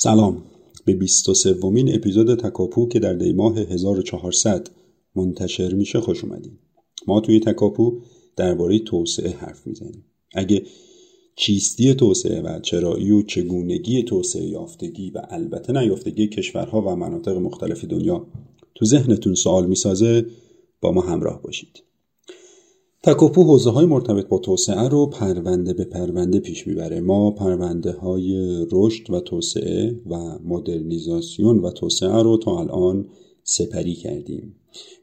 سلام. به 23 ومین اپیزود تکاپو که در دی ماه 1400 منتشر میشه خوش اومدین. ما توی تکاپو درباره توسعه حرف می‌زنیم. اگه چیستی توسعه و چرایی و چگونگی توسعه یافتگی و البته نیافتگی کشورها و مناطق مختلف دنیا تو ذهنتون سوال می‌سازه با ما همراه باشید. تکوپو حوزه های مرتبط با توسعه رو پرونده به پرونده پیش می‌بره. ما پرونده های رشد و توسعه و مدرنیزاسیون و توسعه رو تا الان سپری کردیم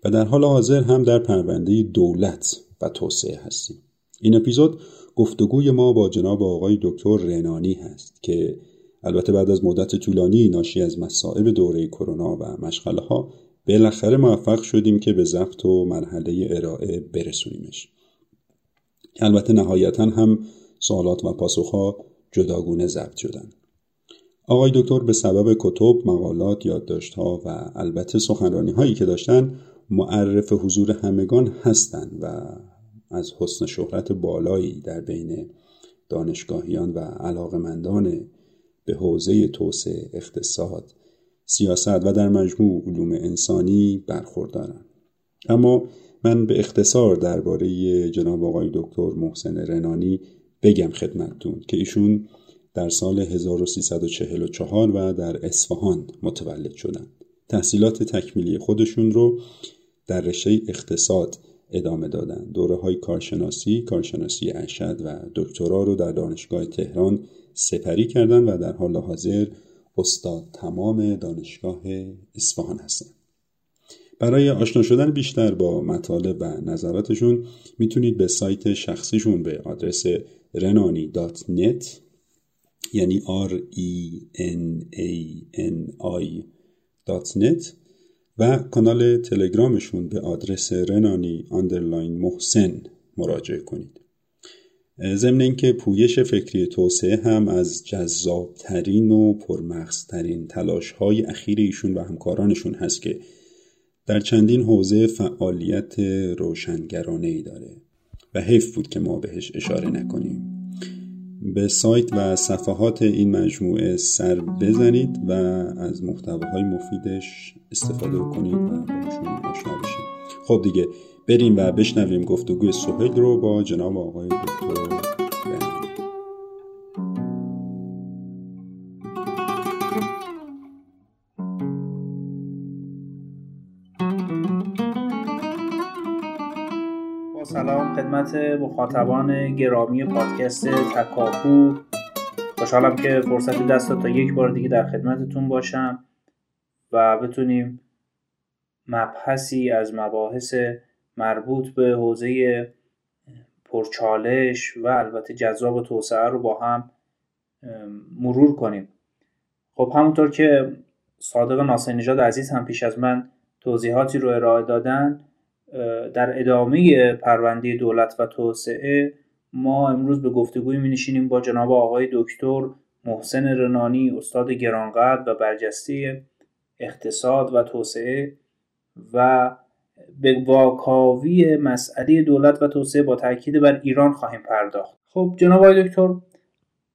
و در حال حاضر هم در پرونده دولت و توسعه هستیم. این اپیزود گفتگوی ما با جناب آقای دکتر رنانی هست که البته بعد از مدت طولانی ناشی از مصائب دوره کرونا و مشغله ها بالاخره موفق شدیم که به ضبط و مرحله ارائه برسونیمش. البته نهایتا هم سوالات و پاسخها جداگونه ضبط شدن. آقای دکتر به سبب کتب، مقالات، یادداشتها و البته سخنرانی هایی که داشتن معرف حضور همگان هستند و از حسن شهرت بالایی در بین دانشگاهیان و علاقمندان به حوزه توسعه اقتصاد سیاست و در مجموع علوم انسانی برخوردارن اما من به اختصار درباره جناب آقای دکتر محسن رنانی بگم خدمتتون که ایشون در سال 1344 و در اصفهان متولد شدند. تحصیلات تکمیلی خودشون رو در رشته اقتصاد ادامه دادن دوره های کارشناسی، کارشناسی ارشد و دکترا رو در دانشگاه تهران سپری کردن و در حال حاضر استاد تمام دانشگاه اصفهان هستن برای آشنا شدن بیشتر با مطالب و نظراتشون می‌تونید به سایت شخصیشون به آدرس renani.net یعنی r e n a n i .net و کانال تلگرامشون به آدرس محسن مراجعه کنید. ضمن اینکه پویش فکری توسعه هم از جذابترین و پرمغزترین تلاش های اخیر ایشون و همکارانشون هست که در چندین حوزه فعالیت روشنگرانه ای داره و حیف بود که ما بهش اشاره نکنیم. به سایت و صفحات این مجموعه سر بزنید و از محتواهای مفیدش استفاده کنید و باشون آشنا بشید. خب دیگه بریم و بشنویم گفتگوی سهیل رو با جناب آقای دکتر سلام خدمت مخاطبان گرامی پادکست تکاپو. خوشحالم که فرصت دست تا یک بار دیگه در خدمتتون باشم و بتونیم مبحثی از مباحث مربوط به حوزه پرچالش و البته جذاب توسعه رو با هم مرور کنیم. خب همونطور که صادق ناصر نژاد عزیز هم پیش از من توضیحاتی رو ارائه دادن در ادامه پرونده دولت و توسعه ما امروز به گفتگوی می نشینیم با جناب آقای دکتر محسن رنانی استاد گرانقدر و برجسته اقتصاد و توسعه و به واکاوی مسئله دولت و توسعه با تاکید بر ایران خواهیم پرداخت. خب جناب آقای دکتر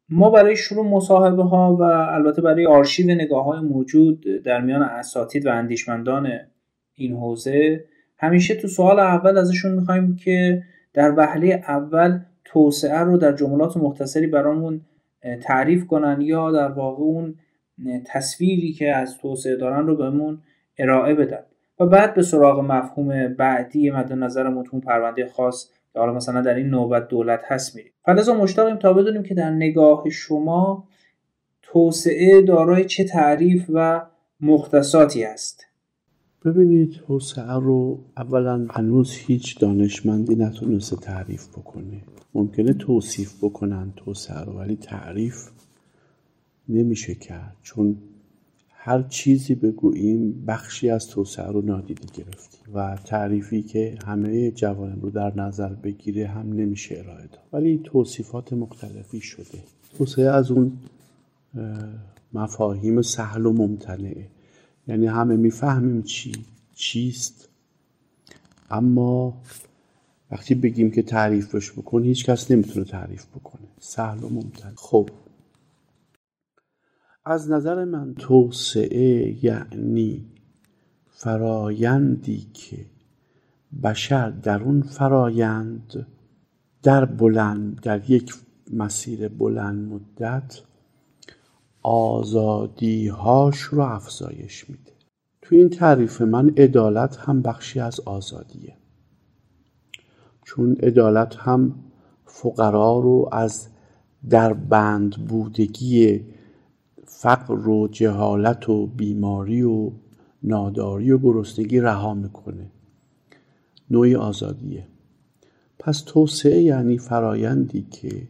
ما برای شروع مصاحبه ها و البته برای آرشیو نگاه های موجود در میان اساتید و اندیشمندان این حوزه همیشه تو سوال اول ازشون می‌خوایم که در وهله اول توسعه رو در جملات مختصری برامون تعریف کنن یا در واقع اون تصویری که از توسعه دارن رو بهمون ارائه بدن. و بعد به سراغ مفهوم بعدی مد نظرمون تو پرونده خاص که حالا مثلا در این نوبت دولت هست میریم. فلزا مشتاقیم تا بدونیم که در نگاه شما توسعه دارای چه تعریف و مختصاتی است ببینید توسعه رو اولا هنوز هیچ دانشمندی نتونسته تعریف بکنه. ممکنه توصیف بکنن توسعه رو ولی تعریف نمیشه کرد. چون هر چیزی بگوییم بخشی از توسعه رو نادیده گرفتیم و تعریفی که همه جوانب رو در نظر بگیره هم نمیشه ارائه داد. ولی توصیفات مختلفی شده. توسعه از اون مفاهیم سهل و ممتنعه. یعنی همه می‌فهمیم چی چیست. اما وقتی بگیم که تعریفش بکن هیچ کس نمی‌تونه تعریف بکنه. سهل و ممتن خب از نظر من توسعه یعنی فرایندی که بشر در اون فرایند در بلند در یک مسیر بلند مدت آزادیهاش رو افزایش میده. تو این تعریف من عدالت هم بخشی از آزادیه. چون عدالت هم فقرا رو از در بند بودگی فقر و جهالت و بیماری و ناداری و گرسنگی رها می‌کنه. نوعی آزادیه. پس توسعه یعنی فرایندی که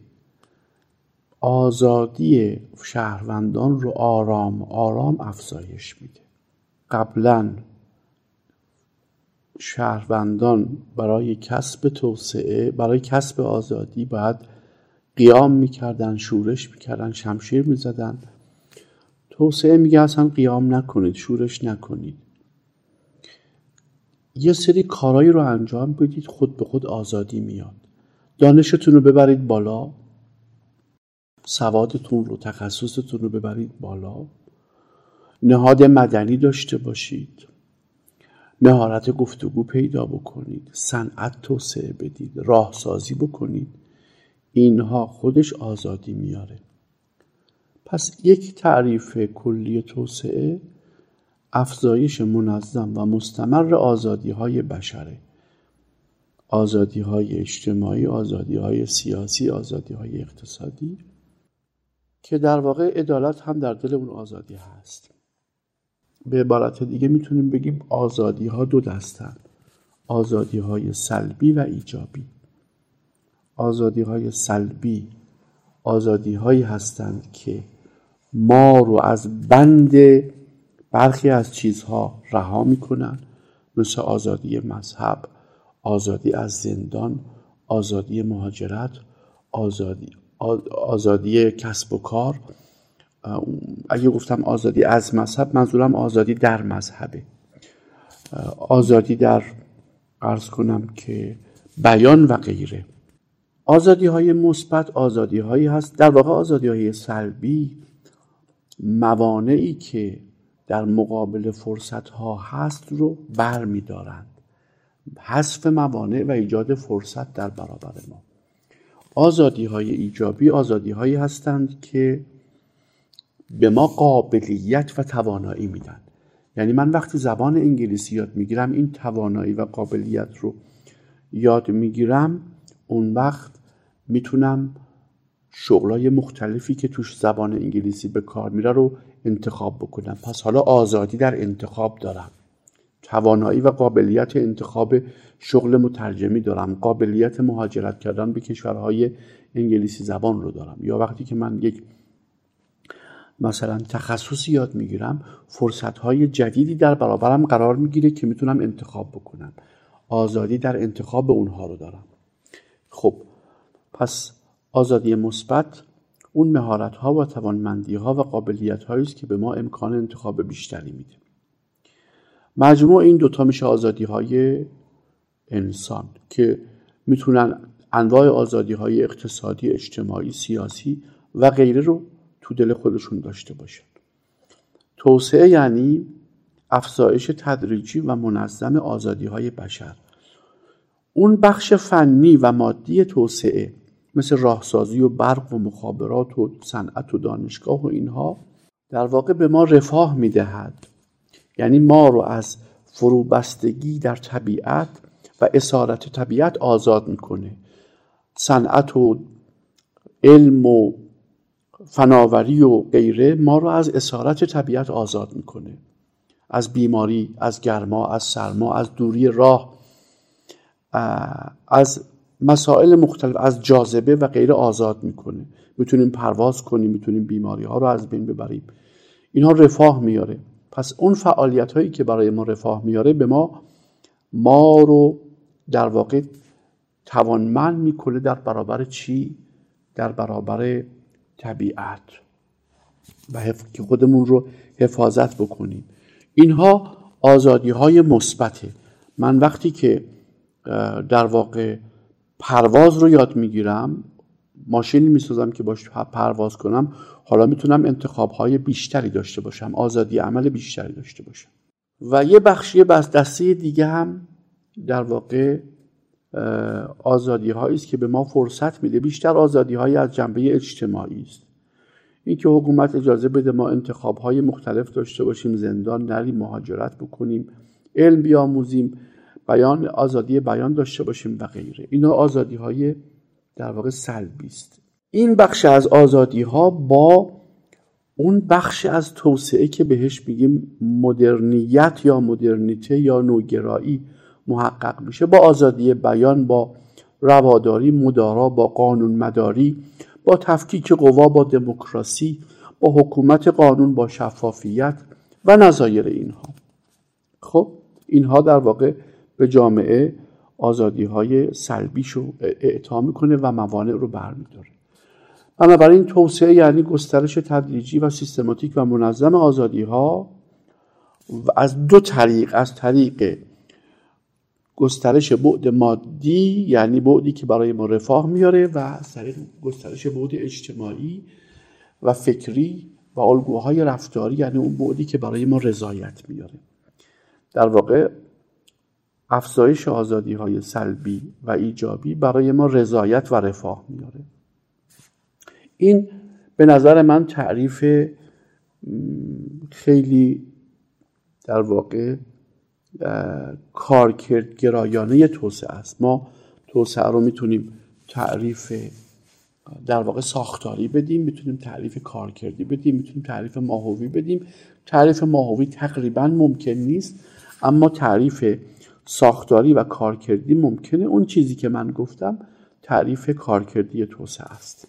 آزادی شهروندان رو آرام آرام افزایش میده. قبلا شهروندان برای کسب توسعه برای کسب آزادی باید قیام می‌کردن شورش می‌کردن شمشیر می‌زدن. توسعه میگه اصلا قیام نکنید شورش نکنید. یه سری کارایی رو انجام بدید خود به خود آزادی میاد. دانشتون رو ببرید بالا. سوادتون رو تخصصتون رو ببرید بالا. نهاد مدنی داشته باشید. مهارت گفتگو پیدا بکنید. صنعت توسعه بدید. راهسازی بکنید. اینها خودش آزادی میاره. پس یک تعریف کلی توسعه افزایش منظم و مستمر آزادی های بشره. آزادی های اجتماعی آزادی های سیاسی آزادی های اقتصادی که در واقع عدالت هم در دل اون آزادی هست. به عبارت دیگه می‌تونیم بگیم آزادی ها دو دستن آزادی های سلبی و ایجابی. آزادی های سلبی آزادی هایی هستند که ما رو از بند برخی از چیزها رها می‌کنن. مثل آزادی مذهب آزادی از زندان آزادی مهاجرت آزادی آزادی کسب و کار. اگه گفتم آزادی از مذهب منظورم آزادی در مذهبه. آزادی در عرض کنم که بیان و غیره. آزادی های مثبت آزادی هایی هست. در واقع آزادی های سلبی موانعی که در مقابل فرصت ها هست رو بر می دارند حذف موانع و ایجاد فرصت در برابر ما. آزادی های ایجابی آزادی هایی هستند که به ما قابلیت و توانایی میدن یعنی من وقتی زبان انگلیسی یاد می‌گیرم این توانایی و قابلیت رو یاد می‌گیرم اون وقت می‌تونم شغلای مختلفی که توش زبان انگلیسی به کار میره رو انتخاب بکنم. پس حالا آزادی در انتخاب دارم. توانایی و قابلیت انتخاب شغل مترجمی دارم. قابلیت مهاجرت کردن به کشورهای انگلیسی زبان رو دارم. یا وقتی که من یک مثلا تخصصی یاد می‌گیرم فرصت های جدیدی در برابرم قرار می‌گیره که می‌تونم انتخاب بکنم. آزادی در انتخاب اونها رو دارم. خب پس آزادی مثبت اون مهارت ها و توانمندی ها و قابلیت هایی است که به ما امکان انتخاب بیشتری میده. مجموع این دوتا میشه آزادی های انسان که می‌تونن انواع آزادی های اقتصادی اجتماعی سیاسی و غیره رو تو دل خودشون داشته باشن. توسعه یعنی افزایش تدریجی و منظم آزادی های بشر. اون بخش فنی و مادی توسعه مثل راهسازی و برق و مخابرات و صنعت و دانشگاه و اینها در واقع به ما رفاه می‌دهد. یعنی ما رو از فروبستگی در طبیعت و اسارت طبیعت آزاد می‌کنه. صنعت و علم و فناوری و غیره ما رو از اسارت طبیعت آزاد می‌کنه. از بیماری از گرما از سرما از دوری راه از مسائل مختلف از جاذبه و غیر آزاد می‌کنه. می‌تونیم پرواز کنیم می‌تونیم بیماری ها رو از بین ببریم. اینها رفاه میاره. پس اون فعالیت هایی که برای ما رفاه میاره به ما ما رو در واقع توانمند می‌کنه در برابر چی؟ در برابر طبیعت. و که خودمون رو حفاظت بکنیم. اینها آزادی های مثبته. من وقتی که در واقع پرواز رو یاد می‌گیرم ماشینی می‌سازم که باش پرواز کنم. حالا می‌تونم انتخاب های بیشتری داشته باشم آزادی عمل بیشتری داشته باشم. و یه بخشی بس دسته دیگه هم در واقع آزادی هایی است که به ما فرصت میده. بیشتر آزادی های از جنبه اجتماعی است. اینکه حکومت اجازه بده ما انتخاب های مختلف داشته باشیم زندان نریم مهاجرت بکنیم علم بیاموزیم. بیان آزادی بیان داشته باشیم و غیره. اینا آزادی های در واقع سلبی است. این بخش از آزادی ها با اون بخش از توسعه که بهش میگیم مدرنیت یا مدرنیته یا نوگرایی محقق میشه با آزادی بیان با رواداری مدارا با قانون مداری با تفکیک قوا با دموکراسی با حکومت قانون با شفافیت و نظایر اینها. خب اینها در واقع به جامعه آزادی های سلبیش رو اعطا می‌کنه و موانع رو برمیداره. بنابراین توسعه یعنی گسترش تدریجی و سیستماتیک و منظم آزادی ها و از دو طریق از طریق گسترش بعد مادی یعنی بعدی که برای ما رفاه میاره و از طریق گسترش بعد اجتماعی و فکری و الگوهای رفتاری یعنی اون بعدی که برای ما رضایت میاره. در واقع افزایش آزادی های سلبی و ایجابی برای ما رضایت و رفاه میاره این به نظر من تعریف خیلی در واقع کارکردگرایانه توسعه است. ما توسعه رو می‌تونیم تعریف در واقع ساختاری بدیم می‌تونیم تعریف کارکردی بدیم می‌تونیم تعریف ماهوی بدیم. تعریف ماهوی تقریبا ممکن نیست اما تعریف ساختاری و کارکردی ممکنه. اون چیزی که من گفتم تعریف کارکردی توسعه است.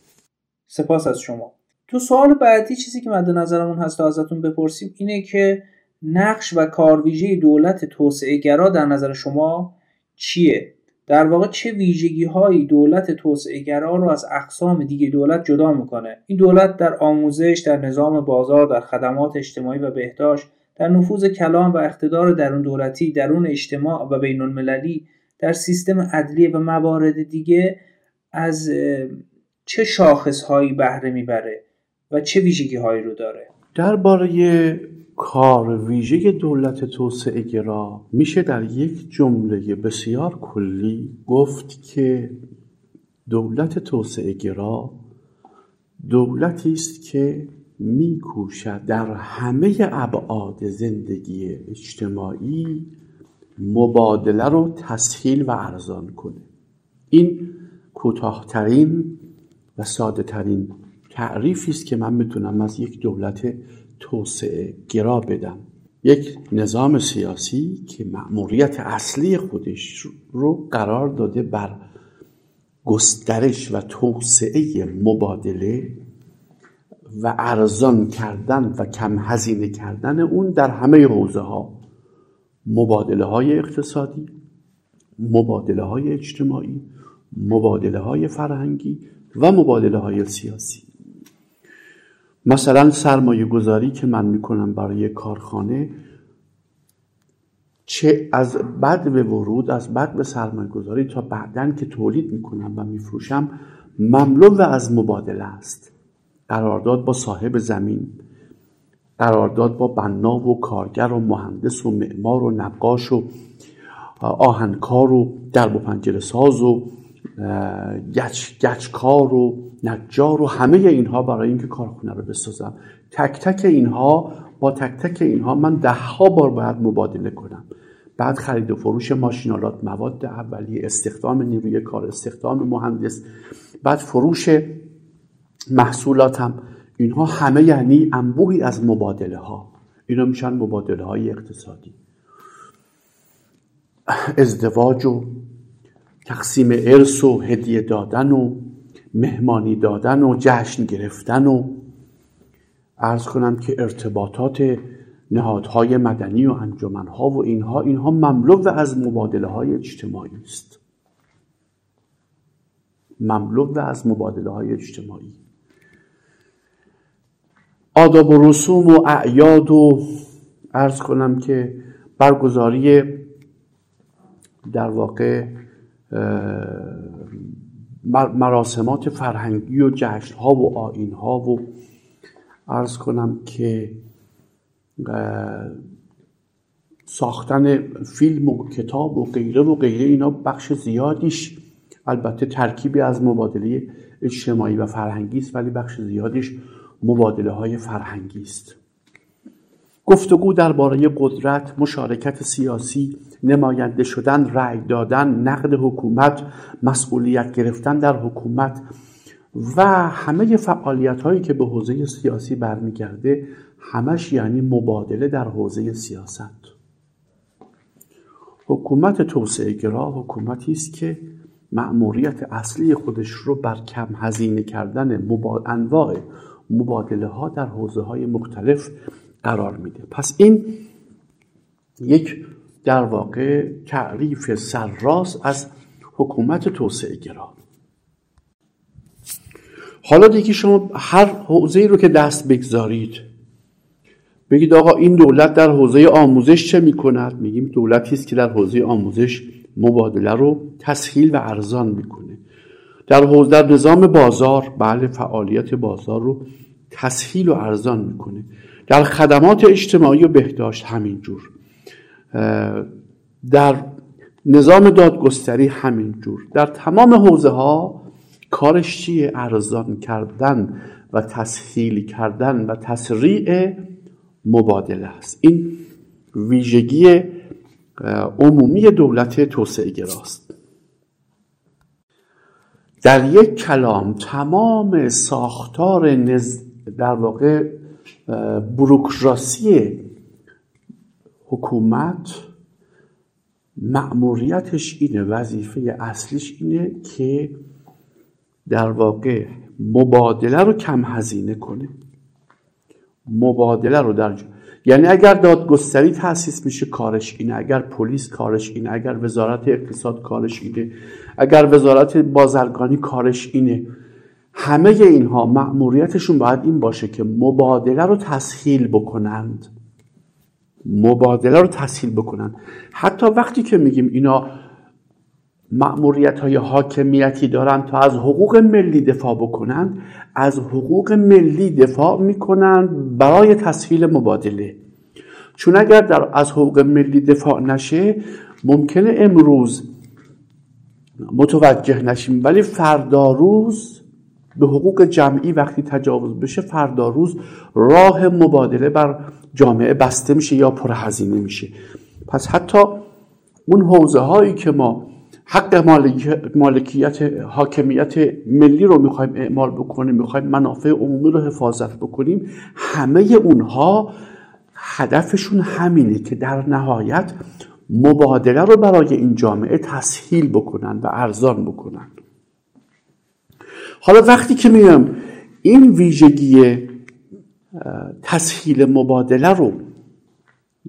سپاس از شما. تو سوال بعدی چیزی که مد نظرمون هست تا ازتون بپرسیم اینه که نقش و کارویژه دولت توسعه گرا در نظر شما چیه؟ در واقع چه ویژگی هایی دولت توسعه گرا رو از اقسام دیگه دولت جدا می‌کنه؟ این دولت در آموزش در نظام بازار در خدمات اجتماعی و بهداشت در نفوذ کلام و اقتدار درون دولتی درون اجتماع و بین المللی در سیستم عدلیه و موارد دیگه از چه شاخص هایی بهره می‌بره و چه ویژگی هایی رو داره؟ درباره کار ویژه دولت توسعه گرا میشه در یک جمله بسیار کلی گفت که دولت توسعه گرا دولتی است که میکوشد در همه ابعاد زندگی اجتماعی مبادله رو تسهیل و ارزان کنه. این کوتاهترین و ساده ترین تعریفی است که من می‌تونم از یک دولت توسعه گرا بدم. یک نظام سیاسی که مأموریت اصلی خودش رو قرار داده بر گسترش و توسعه مبادله و ارزان کردن و کم هزینه کردن اون در همه حوزه ها مبادله های اقتصادی مبادله های اجتماعی مبادله های فرهنگی و مبادله های سیاسی. مثلا سرمایه گذاری که من می‌کنم برای کارخانه چه از بعد به ورود از بعد به سرمایه گذاری تا بعدا که تولید می‌کنم و میفروشم مملو از مبادله است. قرارداد با صاحب زمین قرارداد با بنا و کارگر و مهندس و معمار و نقاش و آهنکار و درب و پنجره ساز و گچ گچکار و نجار و همه اینها برای اینکه کارخونه رو بسازم. تک تک اینها با تک تک اینها من ده ها بار باید مبادله کنم. بعد خرید و فروش ماشینالات مواد اولیه استخدام نیروی کار استخدام مهندس بعد فروش محصولاتم. اینها همه یعنی انبوهی از مبادله ها اینا میشن مبادله های اقتصادی. ازدواج و تقسیم ارث و هدیه دادن و مهمانی دادن و جشن گرفتن و ارز کنم که ارتباطات نهادهای مدنی و انجمنها و اینها اینها مملو از مبادله های اجتماعی است. مملو از مبادله های اجتماعی. آداب و رسوم و اعیاد و ارز کنم که برگزاری در واقع مراسمات فرهنگی و جشن ها و آین ها و ارز کنم که ساختن فیلم و کتاب و غیره و غیره اینا بخش زیادیش البته ترکیبی از مبادله اجتماعی و فرهنگی است ولی بخش زیادیش مبادله های فرهنگی است. گفتگو درباره قدرت مشارکت سیاسی نماینده شدن رأی دادن نقد حکومت مسئولیت گرفتن در حکومت و همه فعالیت هایی که به حوزه سیاسی برمیگرده همش یعنی مبادله در حوزه سیاست. حکومت توسعه گرا حکومتی است که مأموریت اصلی خودش رو بر کم هزینه کردن انواع مبادله ها در حوزه های مختلف قرار میده. پس این یک در واقع تعریف سرراست از حکومت توسعه گرا حالا دیگه شما هر حوزه ای رو که دست بگذارید بگید آقا این دولت در حوزه آموزش چه می‌کند؟ میگیم دولتی است که در حوزه آموزش مبادله رو تسهیل و ارزان می‌کنه. در حوزه در نظام بازار بله فعالیت بازار رو تسهیل و ارزان می‌کنه. در خدمات اجتماعی و بهداشت همینجور در نظام دادگستری همینجور در تمام حوزه ها کارش چیه؟ ارزان کردن و تسهیل کردن و تسریع مبادله است. این ویژگی عمومی دولت توسعه گراست در یک کلام تمام ساختار نز... در واقع بروکراسی حکومت مأموریتش اینه وظیفه اصلیش اینه که در واقع مبادله رو کم هزینه کنه. مبادله رو در یعنی اگر دادگستری تاسیس میشه کارش اینه. اگر پلیس کارش اینه اگر وزارت اقتصاد کارش اینه اگر وزارت بازرگانی کارش اینه. همه اینها مأموریتشون باید این باشه که مبادله رو تسهیل بکنند. مبادله رو تسهیل بکنند. حتی وقتی که میگیم اینا مأموریت های حاکمیتی دارن تا از حقوق ملی دفاع بکنند از حقوق ملی دفاع می‌کنند برای تسهیل مبادله. چون اگر در از حقوق ملی دفاع نشه ممکنه امروز متوجه نشیم. ولی فردا روز به حقوق جمعی وقتی تجاوز بشه فردا روز راه مبادله بر جامعه بسته میشه یا پرهزینه میشه. پس حتی اون حوزه هایی که ما حق مالکیت حاکمیت ملی رو می‌خوایم اعمال بکنیم می‌خوایم منافع عمومی رو حفاظت بکنیم همه اونها هدفشون همینه که در نهایت مبادله رو برای این جامعه تسهیل بکنن و ارزان بکنن. حالا وقتی که میگم این ویژگی تسهیل مبادله رو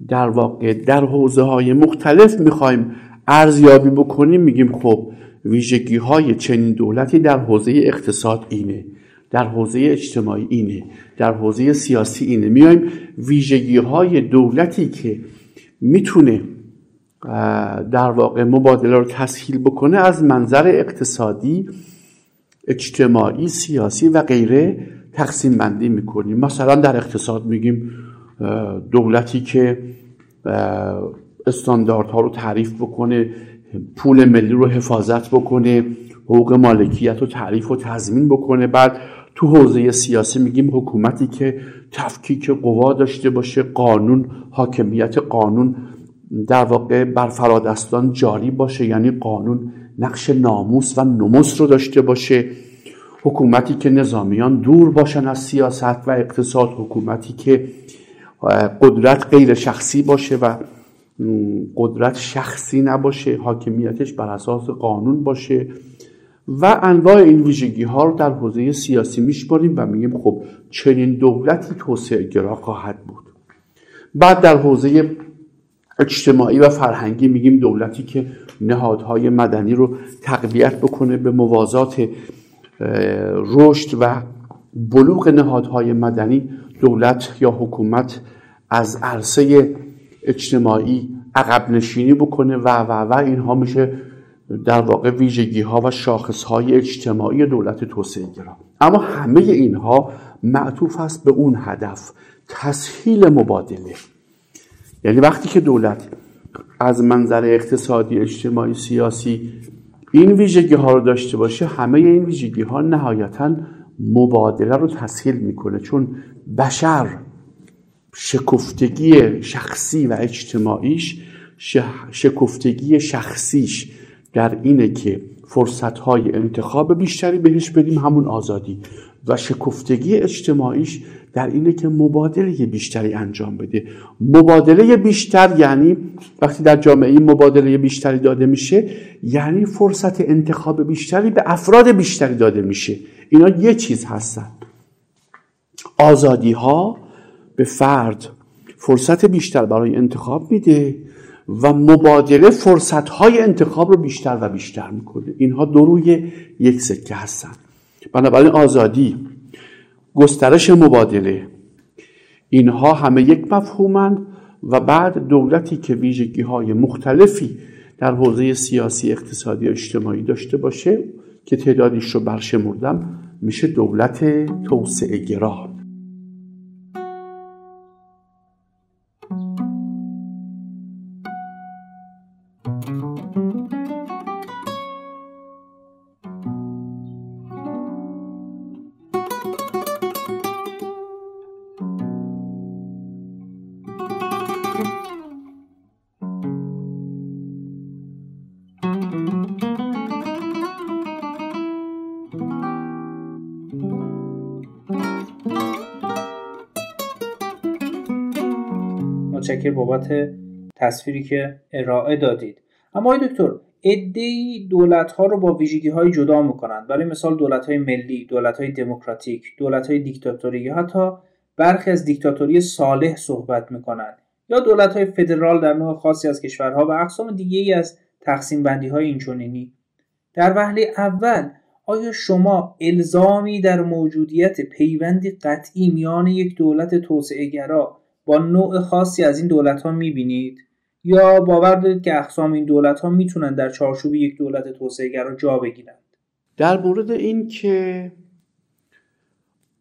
در واقع در حوزه های مختلف می‌خوایم ارزیابی بکنیم میگیم خب ویژگی های چنین دولتی در حوزه اقتصاد اینه در حوزه اجتماعی اینه در حوزه سیاسی اینه. میایم ویژگی های دولتی که می‌تونه در واقع مبادله رو تسهیل بکنه از منظر اقتصادی اجتماعی سیاسی و غیره تقسیم بندی می‌کنیم. مثلا در اقتصاد میگیم دولتی که استانداردها رو تعریف بکنه پول ملی رو حفاظت بکنه حقوق مالکیت رو تعریف و تضمین بکنه. بعد تو حوزه سیاسی میگیم حکومتی که تفکیک قوا داشته باشه قانون حاکمیت قانون در واقع بر فرادستان جاری باشه یعنی قانون نقش ناموس و نموس رو داشته باشه. حکومتی که نظامیان دور باشن از سیاست و اقتصاد حکومتی که قدرت غیر شخصی باشه و قدرت شخصی نباشه حاکمیتش بر اساس قانون باشه و انواع این ویژگی ها رو در حوزه سیاسی میشماریم و میگیم خب چنین دولتی توسعه گرا خواهد بود. بعد در حوزه اجتماعی و فرهنگی میگیم دولتی که نهادهای مدنی رو تقویت بکنه به موازات رشد و بلوغ نهادهای مدنی دولت یا حکومت از عرصه اجتماعی عقب نشینی بکنه و و و اینها میشه در واقع ویژگی ها و شاخص های اجتماعی دولت توسعه گرا. اما همه اینها معطوف است به اون هدف تسهیل مبادله. یعنی وقتی که دولت از منظر اقتصادی اجتماعی سیاسی این ویژگی ها رو داشته باشه همه این ویژگی ها نهایتا مبادله رو تسهیل می‌کنه. چون بشر شکفتگی شخصی و اجتماعیش شکفتگی شخصیش در اینه که فرصت های انتخاب بیشتری بهش بدیم همون آزادی. و شکفتگی اجتماعیش در اینه که مبادله بیشتری انجام بده. مبادله بیشتر یعنی وقتی در جامعه مبادله بیشتری داده میشه یعنی فرصت انتخاب بیشتری به افراد بیشتری داده میشه. اینا یه چیز هستن. آزادی ها به فرد فرصت بیشتر برای انتخاب میده و مبادله فرصت های انتخاب رو بیشتر و بیشتر می‌کنه. اینها دو روی یک سکه هستن. بنابراین آزادی گسترش مبادله اینها همه یک مفهومند و بعد دولتی که ویژگی های مختلفی در حوزه سیاسی اقتصادی و اجتماعی داشته باشه که تعدادیش رو برشمردم میشه دولت توسعه گرا متشکر بابت تصویری که ارائه دادید. اما آقای دکتر ادهی دولت ها رو با ویژگی های جدا می‌کنند. برای مثال دولت های ملی دولت های دموکراتیک دولت های دیکتاتوری یا حتی برخی از دیکتاتوری صالح صحبت می‌کنند. یا دولت های فدرال در نوع خاصی از کشورها و اقسام دیگه ای از تقسیم بندی های اینچنینی. در وهله اول آیا شما الزامی در موجودیت پیوندی قطعی میان یک دولت توسعه گرا با نوع خاصی از این دولت ها می‌بینید؟ یا باور دارید که اقسام این دولت ها می‌تونن در چارچوب یک دولت توسعه جا بگیرند؟ در مورد این که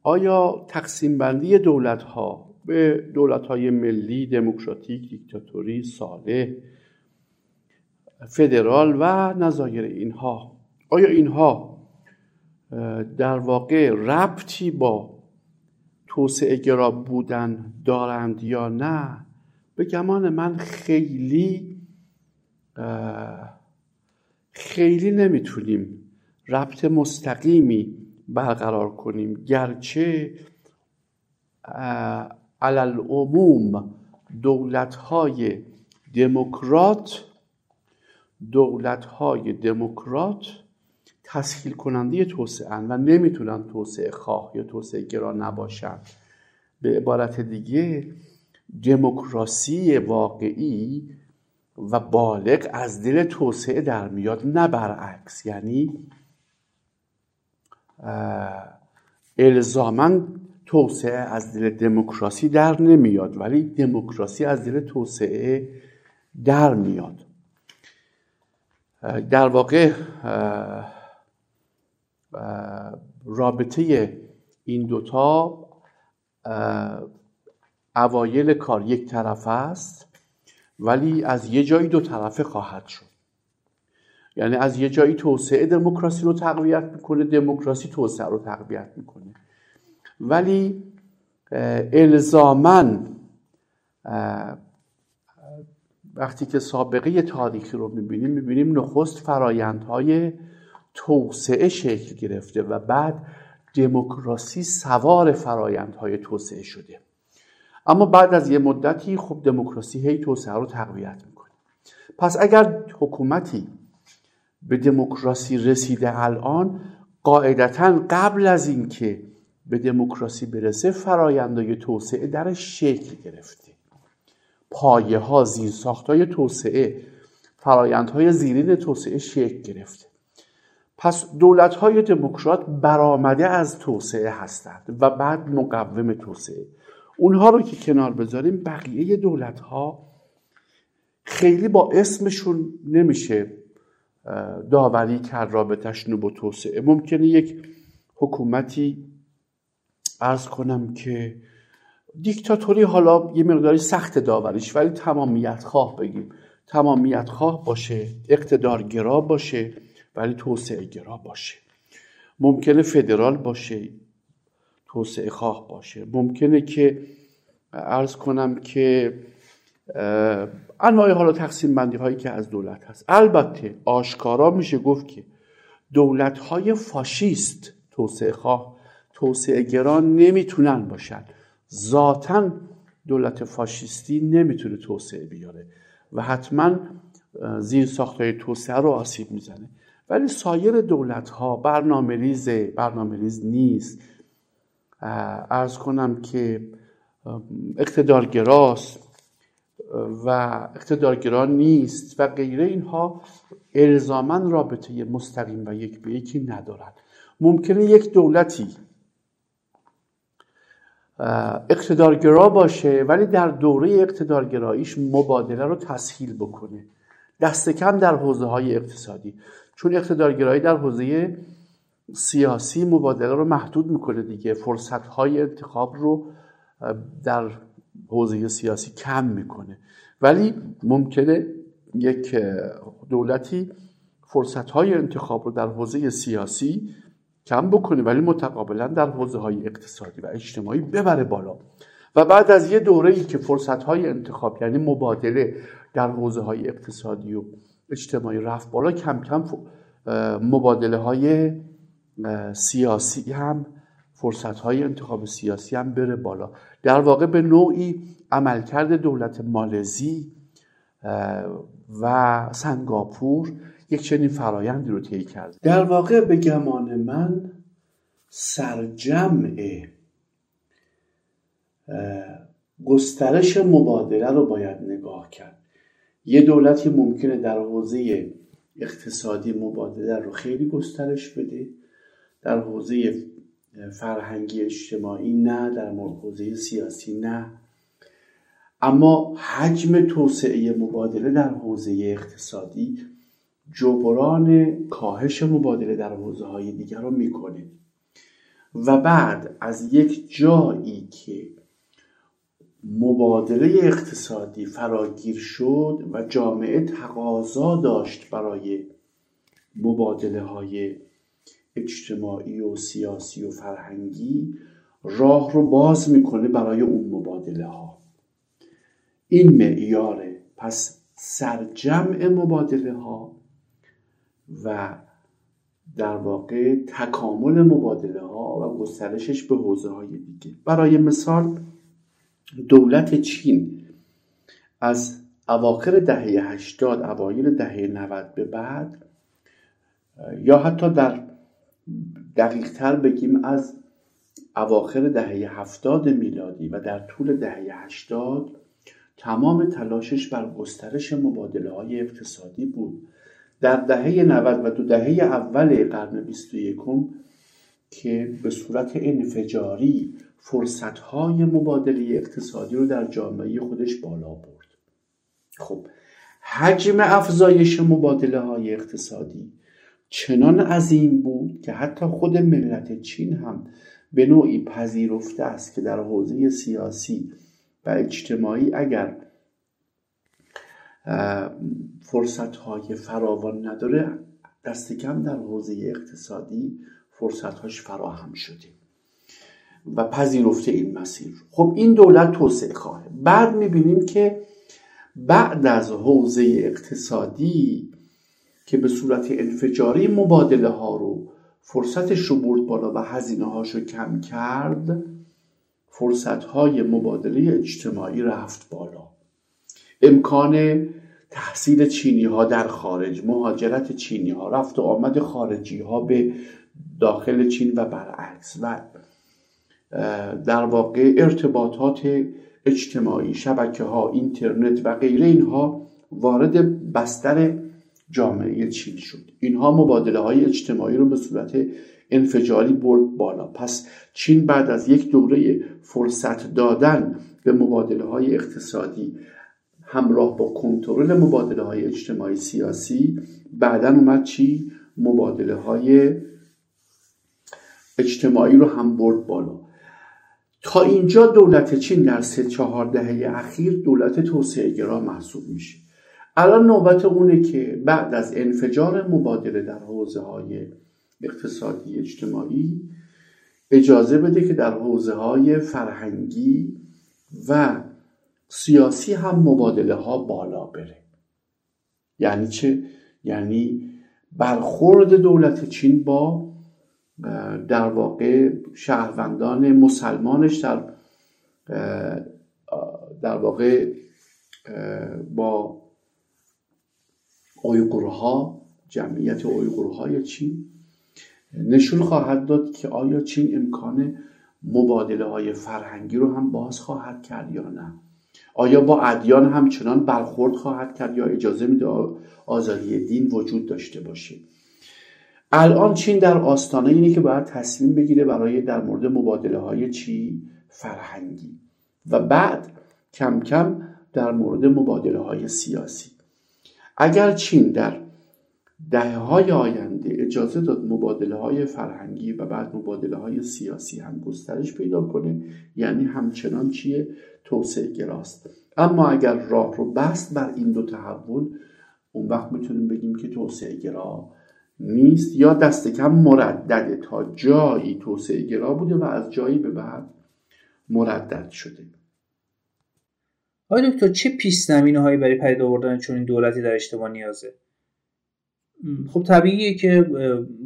آیا تقسیم بندی دولت ها به دولت های ملی، دموکراتیک، دیکتاتوری، صالح، فدرال و نظایر اینها آیا اینها در واقع ربطی با توسعه گرا بودن دارند یا نه به گمان من خیلی خیلی نمی‌تونیم ربط مستقیمی برقرار کنیم. گرچه علل عموم دولت های دموکرات دولت های دموکرات تسهیل کننده توسعه و نمی‌تونن توسعه خواه یا توسعه گرا نباشن. به عبارت دیگه دموکراسی واقعی و بالغ از دل توسعه در میاد نه برعکس. یعنی الزاما توسعه از دل دموکراسی در نمیاد ولی دموکراسی از دل توسعه در میاد. در واقع رابطه این دوتا اوایل کار یک طرفه است ولی از یه جایی دو طرفه خواهد شد. یعنی از یه جایی توسعه دموکراسی رو تقویت می‌کنه دموکراسی توسعه رو تقویت می‌کنه. ولی الزامن وقتی که سابقه تاریخی رو می‌بینیم می‌بینیم نخست فرایندهای توسعه شکل گرفته و بعد دموکراسی سوار فرایندهای توسعه شده. اما بعد از یه مدتی خب دموکراسی هی توسعه رو تقویت می‌کنه. پس اگر حکومتی به دموکراسی رسیده الان قاعدتا قبل از اینکه به دموکراسی برسه فرایندهای توسعه درش شکل گرفته. پایه ها زیر ساخت های توسعه فرایندهای زیرین توسعه شکل گرفته. پس دولت های دموکرات برآمده از توسعه هستند و بعد مقوم توسعه. اونها رو که کنار بذاریم بقیه دولت ها خیلی با اسمشون نمیشه داوری کرد رابطش نو با توسعه. ممکنه یک حکومتی ارز کنم که دیکتاتوری حالا یه مقداری سخت داوریش ولی تمامیت خواه بگیم. تمامیت خواه باشه اقتدارگرا باشه. ولی توسعه گرا باشه. ممکنه فدرال باشه توسعه خواه باشه. ممکنه که ارز کنم که انواع حالا تقسیم بندی هایی که از دولت هست. البته آشکارا میشه گفت که دولت های فاشیست توسعه خواه توسعه گران نمی‌تونن باشن. ذاتا دولت فاشیستی نمی‌تونه توسعه بیاره و حتما زیر ساختهای توسعه رو آسیب می‌زنه. ولی سایر دولت ها برنامه ریز برنامه ریز نیست. ارز کنم که اقتدارگراست و اقتدارگرا نیست و غیره اینها الزاما رابطه مستقیم و یک به یکی ندارند ممکنه یک دولتی اقتدارگرا باشه ولی در دوره اقتدارگراییش مبادله رو تسهیل بکنه. دست کم در حوزه های اقتصادی. چون اقتدارگرایی در حوزه سیاسی مبادله رو محدود می‌کنه دیگه. فرصت های انتخاب رو در حوزه سیاسی کم می‌کنه. ولی ممکنه یک دولتی فرصت های انتخاب رو در حوزه سیاسی کم بکنه ولی متقابلا در حوزه های اقتصادی و اجتماعی ببره بالا. و بعد از یه دوره ای که فرصت های انتخاب یعنی مبادله در حوزه های اقتصادی و اجتماعی رفت بالا کم کم مبادله های سیاسی هم فرصت های انتخاب سیاسی هم بره بالا. در واقع به نوعی عملکرد دولت مالزی و سنگاپور یک چنین فرایندی رو طی کرد در واقع به گمان من سرجمع گسترش مبادله رو باید نگاه کرد. یه دولتی ممکنه در حوزه اقتصادی مبادله رو خیلی گسترش بده در حوزه فرهنگی اجتماعی نه در حوزه سیاسی نه. اما حجم توسعه مبادله در حوزه اقتصادی جبران کاهش مبادله در حوزه های دیگر رو می‌کنه. و بعد از یک جایی که مبادله اقتصادی فراگیر شد و جامعه تقاضا داشت برای مبادله های اجتماعی و سیاسی و فرهنگی. راه رو باز می‌کنه برای اون مبادله ها این معیاره پس سرجمع مبادله ها و در واقع تکامل مبادله ها و گسترشش به حوزه های دیگه. برای مثال دولت چین از اواخر دهه 80 اوایل دهه 90 به بعد یا حتی در دقیق تر بگیم از اواخر دهه 70 میلادی و در طول دهه 80 تمام تلاشش بر گسترش مبادله های اقتصادی بود. در دهه 90 و دو دهه اول قرن 21 که به صورت انفجاری فرصتهای مبادله اقتصادی رو در جامعه خودش بالا برد. خب حجم افزایش مبادله های اقتصادی چنان عظیم بود که حتی خود ملت چین هم به نوعی پذیرفته است که در حوزه سیاسی و اجتماعی اگر فرصت های فراوان نداره دست کم در حوزه اقتصادی فرصت هاش فراهم شده. و پذیرفته این مسیر. خب این دولت توسعه خواهه بعد می‌بینیم که بعد از حوزه اقتصادی که به صورت انفجاری مبادله ها رو فرصتش رو برد بالا و هزینه هاش رو کم کرد فرصت های مبادله اجتماعی رفت بالا. امکان تحصیل چینی ها در خارج مهاجرت چینی ها رفت و آمد خارجی ها به داخل چین و برعکس. و در واقع ارتباطات اجتماعی شبکه ها اینترنت و غیره اینها وارد بستر جامعه چین شد. اینها مبادله های اجتماعی رو به صورت انفجاری برد بالا. پس چین بعد از یک دوره فرصت دادن به مبادله های اقتصادی همراه با کنترل مبادله های اجتماعی سیاسی بعدا اومد چی مبادله های اجتماعی رو هم برد بالا. تا اینجا دولت چین در سه چهار دهه اخیر دولت توسعه گرا محسوب میشه الان نوبت اونه که بعد از انفجار مبادله در حوزه های اقتصادی اجتماعی اجازه بده که در حوزه های فرهنگی و سیاسی هم مبادله ها بالا بره یعنی چه؟ یعنی برخورد دولت چین با در واقع شهروندان مسلمانش در در واقع با اویغورها جمعیت اویغورهای چین. نشون خواهد داد که آیا چین امکان مبادله های فرهنگی رو هم باز خواهد کرد یا نه؟ آیا با ادیان همچنان برخورد خواهد کرد یا اجازه میده آزادی دین وجود داشته باشه؟ الان چین در آستانه اینه که باید تصمیم بگیره برای در مورد مبادله های چی؟ فرهنگی. و بعد کم کم در مورد مبادله های سیاسی. اگر چین در دهه های آینده اجازه داد مبادله های فرهنگی و بعد مبادله های سیاسی هم گسترش پیدا کنه یعنی همچنان چیه؟ توسعه گراست. اما اگر راه رو بست بر این دو تحول اون وقت می‌تونیم بگیم که توسعه گرا نیست یا دست کم مردده تا جایی توسعه گرا بوده و از جایی به بعد مردد شده. آقای دکتر چه پیش زمینه هایی برای پیدا آوردن چون این دولتی در اجتماع نیازه؟ خب طبیعیه که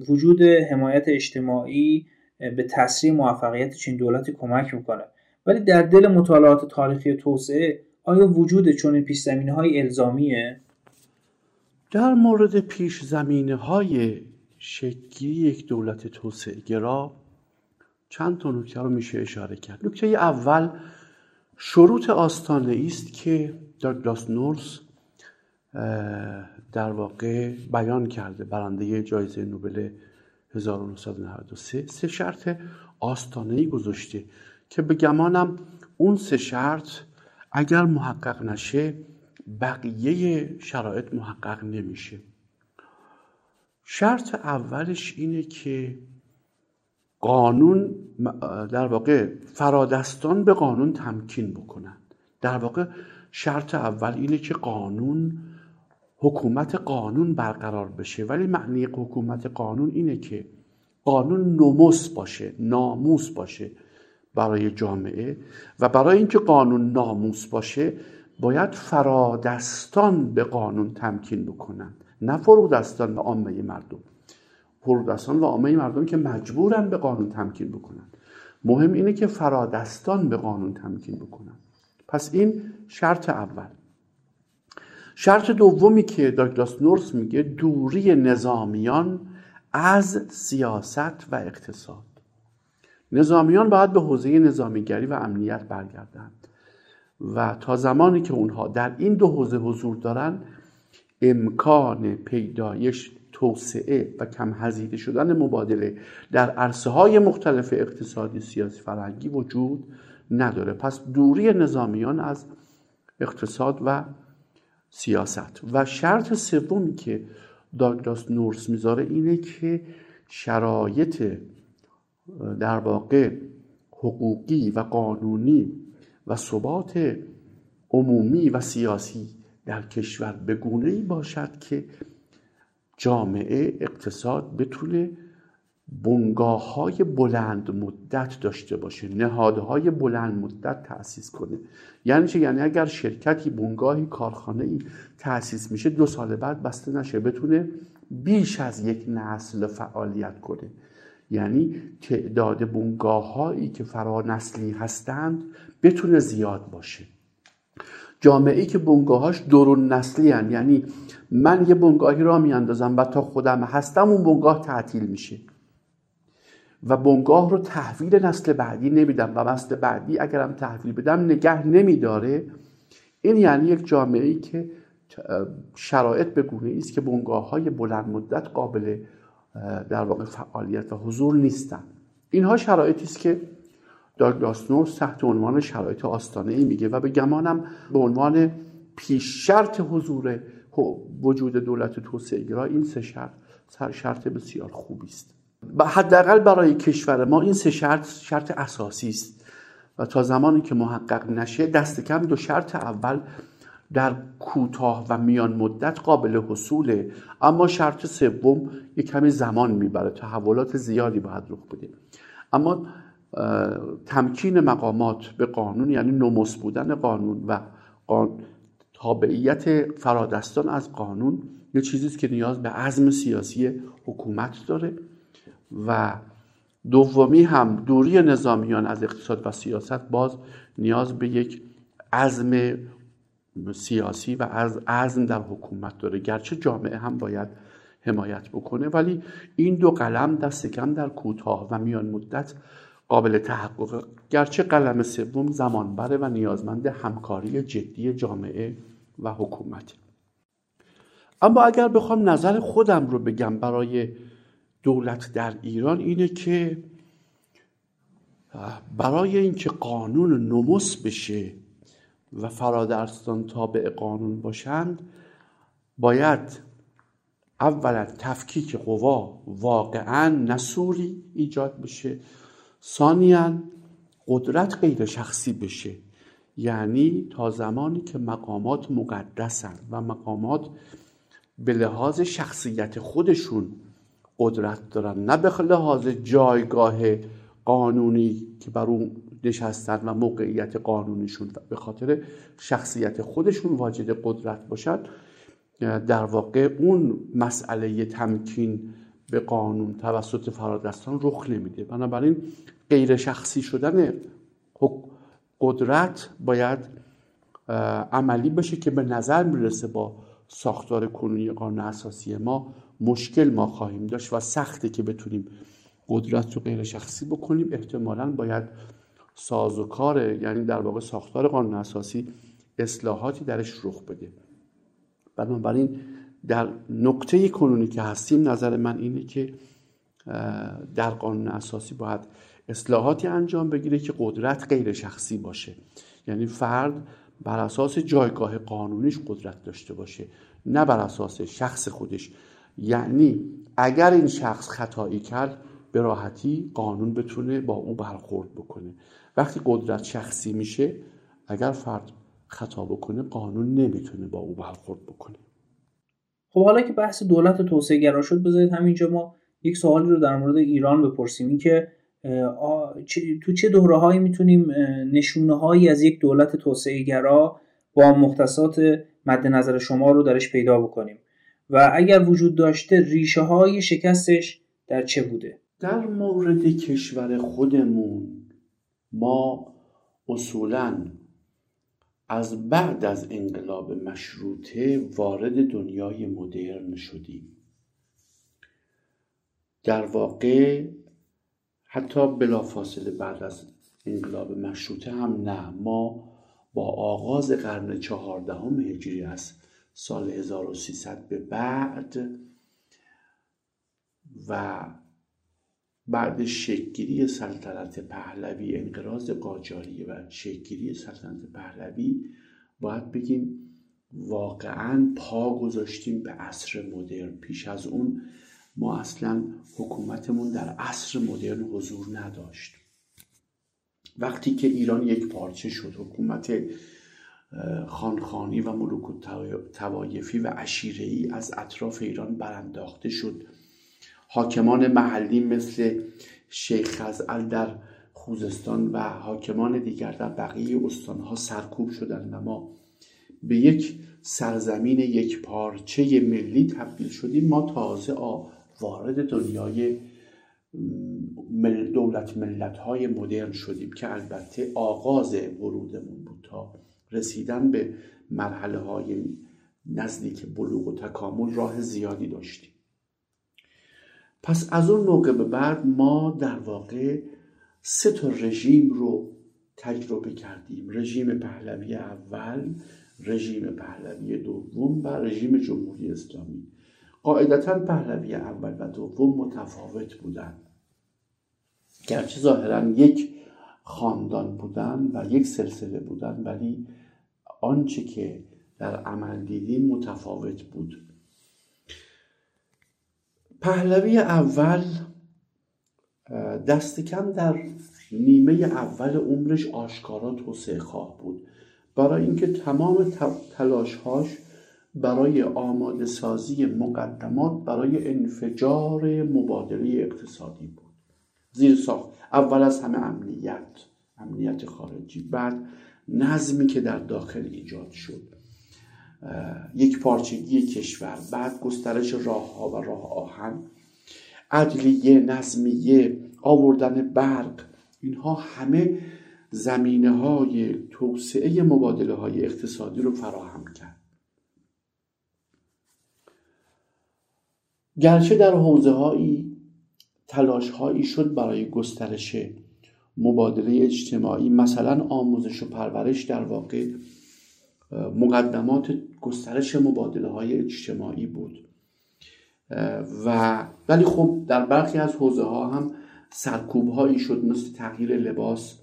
وجود حمایت اجتماعی به تسریع موفقیت چین دولتی کمک می‌کنه. ولی در دل مطالعات تاریخی توسعه آیا وجود چون پیش زمینه الزامیه؟ در مورد پیش زمینه های شکلی یک دولت توسعه گرا چند تا نکته رو میشه اشاره کرد. نکته اول شروط آستانه است که داگلاس نورس در واقع بیان کرده برنده جایزه نوبل 1993 سه. شرط آستانه ای گذاشته که به گمانم اون سه شرط اگر محقق نشه بقیه شرایط محقق نمیشه. شرط اولش اینه که قانون در واقع فرادستان به قانون تمکین بکنن. در واقع شرط اول اینه که قانون حکومت قانون برقرار بشه. ولی معنی حکومت قانون اینه که قانون نموس باشه ناموس باشه برای جامعه. و برای اینکه قانون ناموس باشه باید فرادستان به قانون تمکین بکنن نه فرودستان به عامه مردم. فرودستان و عامه مردم که مجبورن به قانون تمکین بکنن. مهم اینه که فرادستان به قانون تمکین بکنن. پس این شرط اول. شرط دومی که داگلاس نورس میگه دوری نظامیان از سیاست و اقتصاد. نظامیان باید به حوزه نظامیگری و امنیت برگردند و تا زمانی که اونها در این دو حوزه حضور دارن امکان پیدایش توسعه و کم هزینه شدن مبادله در عرصه های مختلف اقتصادی سیاسی فرهنگی وجود نداره. پس دوری نظامیان از اقتصاد و سیاست. و شرط سومی که داگلاس نورس می‌ذاره اینه که شرایط در واقع حقوقی و قانونی و ثبات عمومی و سیاسی در کشور به گونه ای باشد که جامعه اقتصاد بتونه بنگاه های بلند مدت داشته باشه نهادهای بلند مدت تأسیس کنه. یعنی چه یعنی اگر شرکتی بنگاهی کارخانه ای تأسیس میشه دو سال بعد بسته نشه بتونه بیش از یک نسل فعالیت کنه. یعنی تعداد بنگاه هایی که فرانسلی هستند بتونه زیاد باشه. جامعه ای که بنگاهاش درون نسلی هن. یعنی من یه بنگاهی را میاندازم و تا خودم هستم اون بنگاه تعطیل میشه. و بنگاه رو تحویل نسل بعدی نمیدم و نسل بعدی اگرم تحویل بدم نگه نمیداره. این یعنی یک جامعه ای که شرایط به گونه است که بنگاه های بلند مدت قابل در واقع فعالیت و حضور نیستن. اینها شرایطی است که داگلاس نورس تحت عنوان شرایط آستانه ای میگه و به گمانم به عنوان پیش شرط حضور وجود دولت توسعه این سه شرط شرط بسیار خوبی است. حداقل برای کشور ما این سه شرط شرط اساسی است و تا زمانی که محقق نشه دست کم دو شرط اول در کوتاه و میان مدت قابل حصوله اما شرط سوم یک کمی زمان می‌بره تحولات زیادی باید رخ بده. اما تمکین مقامات به قانون یعنی نموس بودن قانون و تابعیت فرادستان از قانون یه چیزیست که نیاز به عزم سیاسی حکومت داره و دومی هم دوری نظامیان از اقتصاد و سیاست باز نیاز به یک عزم سیاسی و از عزم در حکومت داره. گرچه جامعه هم باید حمایت بکنه ولی این دو قلم دست کم در کوتاه و میان مدت قابل تحقق. گرچه قلم سوم زمان بره و نیازمند همکاری جدی جامعه و حکومت. اما اگر بخوام نظر خودم رو بگم برای دولت در ایران اینه که برای اینکه قانون نموس بشه و فرادرستان تابع قانون باشند باید اولا تفکیک قوا واقعا نسوری ایجاد بشه. ثانیا قدرت غیر شخصی بشه. یعنی تا زمانی که مقامات مقدسند و مقامات به لحاظ شخصیت خودشون قدرت دارن نه به لحاظ جایگاه قانونی که بر اون نشستن و موقعیت قانونیشون به خاطر شخصیت خودشون واجد قدرت باشد در واقع اون مسئله تمکین به قانون توسط فرادستان رخ نمیده. بنابراین غیر شخصی شدن قدرت باید عملی بشه که به نظر می‌رسه با ساختار کنونی قانون اساسی ما مشکل ما خواهیم داشت و سخته که بتونیم قدرت رو غیر شخصی بکنیم. احتمالا باید ساز و کار یعنی در واقع ساختار قانون اساسی اصلاحاتی درش رخ بده. بنابراین در نقطه کنونی که هستیم نظر من اینه که در قانون اساسی باید اصلاحاتی انجام بگیره که قدرت غیر شخصی باشه. یعنی فرد بر اساس جایگاه قانونیش قدرت داشته باشه نه بر اساس شخص خودش. یعنی اگر این شخص خطایی کرد به راحتی قانون بتونه با او برخورد بکنه. وقتی قدرت شخصی میشه اگر فرد خطا بکنه قانون نمی‌تونه با او برخورد بکنه. خب حالا که بحث دولت توسعه گرا شد بذارید همینجا ما یک سوالی رو در مورد ایران بپرسیم. این که تو چه دوره هایی می‌تونیم نشونه هایی از یک دولت توسعه گرا با مختصات مد نظر شما رو درش پیدا بکنیم؟ و اگر وجود داشته ریشه های شکستش در چه بوده؟ در مورد کشور خودمون ما اصولا از بعد از انقلاب مشروطه وارد دنیای مدرن شدیم. در واقع حتی بلافاصله بعد از انقلاب مشروطه هم نه ما با آغاز قرن چهاردهم هجری از سال 1300 به بعد و بعد شکلگیری سلطنت پهلوی انقراض قاجاریه و شکلگیری سلطنت پهلوی باید بگیم واقعا پا گذاشتیم به عصر مدرن. پیش از اون ما اصلا حکومتمون در عصر مدرن حضور نداشت. وقتی که ایران یک پارچه شد حکومت خانخانی و ملوک توایفی و ای از اطراف ایران برانداخته شد. حاکمان محلی مثل شیخ خزعل در خوزستان و حاکمان دیگر در بقیه استانها سرکوب شدند. و ما به یک سرزمین یک پارچه ملی تبدیل شدیم. ما تازه وارد دنیای دولت ملت های مدرن شدیم که البته آغاز ورودمون بود تا رسیدن به مرحله های نزدیک بلوغ و تکامل راه زیادی داشتیم. پس از اون موقع به بعد ما در واقع سه تا رژیم رو تجربه کردیم. رژیم پهلوی اول رژیم پهلوی دوم و رژیم جمهوری اسلامی. قاعدتا پهلوی اول و دوم متفاوت بودند گرچه ظاهرا یک خاندان بودن و یک سلسله بودن ولی آنچه که در عمل دیدیم متفاوت بود. پهلوی اول دست کم در نیمه اول عمرش آشکارا توسعه خواه بود. برای اینکه تمام تلاشهاش برای آماده سازی مقدمات برای انفجار مبادله اقتصادی بود. زیر ساخت. اول از همه امنیت. امنیت خارجی. بعد نظمی که در داخل ایجاد شد. یک پارچگی کشور بعد گسترش راه ها و راه آهن عدلیه نظمیه آوردن برق اینها همه زمینه های توسعه مبادله های اقتصادی رو فراهم کرد. گرچه در حوزه هایی تلاش هایی شد برای گسترش مبادله اجتماعی مثلا آموزش و پرورش در واقع مقدمات گسترش مبادله های اجتماعی بود. و ولی خب در برخی از حوزه ها هم سرکوب هایی شد مثل تغییر لباس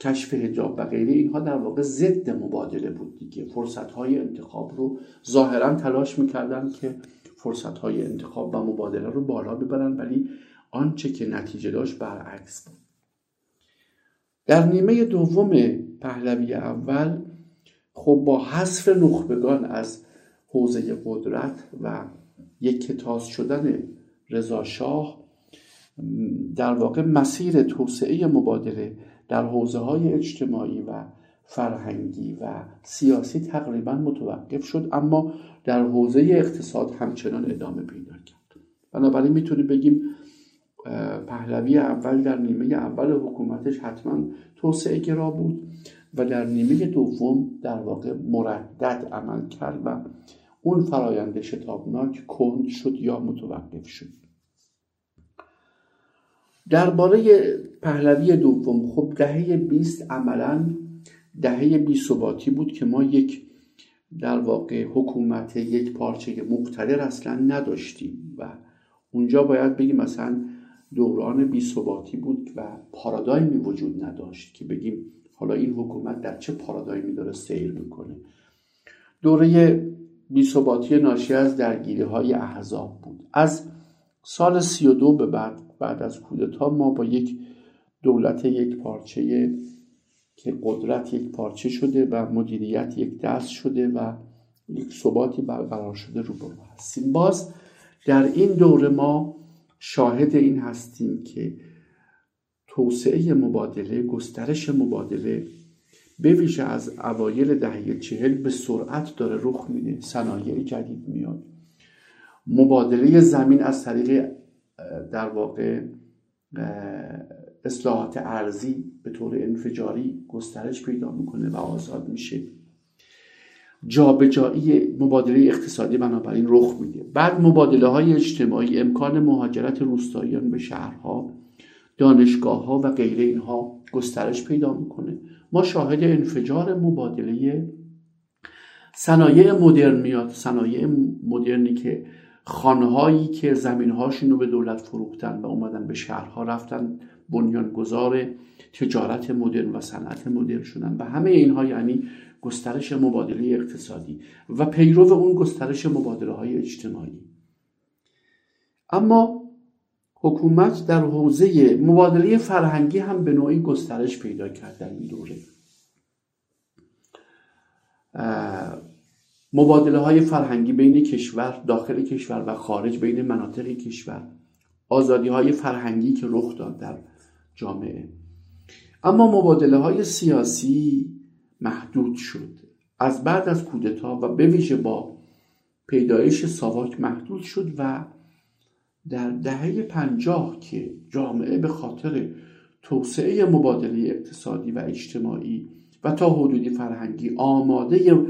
کشف هجاب و غیره. اینها در واقع ضد مبادله بود دیگه. فرصت های انتخاب رو ظاهرا تلاش می‌کردن که فرصت های انتخاب و مبادله رو بالا ببرن ولی آنچه که نتیجه داشت برعکس بود. در نیمه دوم پهلوی اول خب با حذف نخبگان از حوزه قدرت و یک کتاز شدن رضاشاه در واقع مسیر توسعه مبادله در حوزه های اجتماعی و فرهنگی و سیاسی تقریبا متوقف شد اما در حوزه اقتصاد همچنان ادامه پیدا کرد. بنابراین می‌تونیم بگیم پهلوی اول در نیمه اول حکومتش حتما توسعه گرا بود. و در نیمه دوم در واقع مردد عمل کرد و اون فرایند شتابناک کند شد یا متوقف شد. درباره پهلوی دوم خب دهه 20 عملا دهه بی ثباتی بود که ما یک در واقع حکومت یک پارچه مقتدر اصلا نداشتیم و اونجا باید بگیم مثلا دوران بی ثباتی بود و پارادایمی وجود نداشت که بگیم حالا این حکومت در چه پارادایمی داره سیر می‌کنه. دوره بی ثباتی ناشی از درگیری های احزاب بود. از سال 32 به بعد بعد از کودتا ما با یک دولت یک پارچه که قدرت یک پارچه شده و مدیریت یک دست شده و یک ثباتی برقرار شده رو برو هستیم. باز در این دوره ما شاهد این هستیم که توسعه مبادله گسترش مبادله به ویژه از اوایل دهه چهل به سرعت داره رخ میده صنایع جدید میاد. مبادله زمین از طریق در واقع اصلاحات ارزی به طور انفجاری گسترش پیدا می‌کنه و آزاد میشه. جابجایی مبادله اقتصادی بنابراین رخ میده. بعد مبادله های اجتماعی امکان مهاجرت روستاییان به شهرها دانشگاه ها و غیره اینها گسترش پیدا می‌کنه. ما شاهد انفجار مبادله صنایع مدرن میاد. صنایع مدرنی که خانهایی که زمینهاشون رو به دولت فروختن و اومدن به شهرها رفتن بنیانگذار تجارت مدرن و صنعت مدرن شدن و همه اینها یعنی گسترش مبادله اقتصادی و پیرو اون گسترش مبادله های اجتماعی. اما حکومت در حوزه مبادله فرهنگی هم به نوعی گسترش پیدا کرد در این دوره. مبادله های فرهنگی بین کشور داخل کشور و خارج بین مناطق کشور آزادی های فرهنگی که رخ داد در جامعه. اما مبادله های سیاسی محدود شد. از بعد از کودتا و به ویژه با پیدایش ساواک محدود شد و در دهه پنجاه که جامعه به خاطر توسعه مبادله اقتصادی و اجتماعی و تا حدودی فرهنگی آماده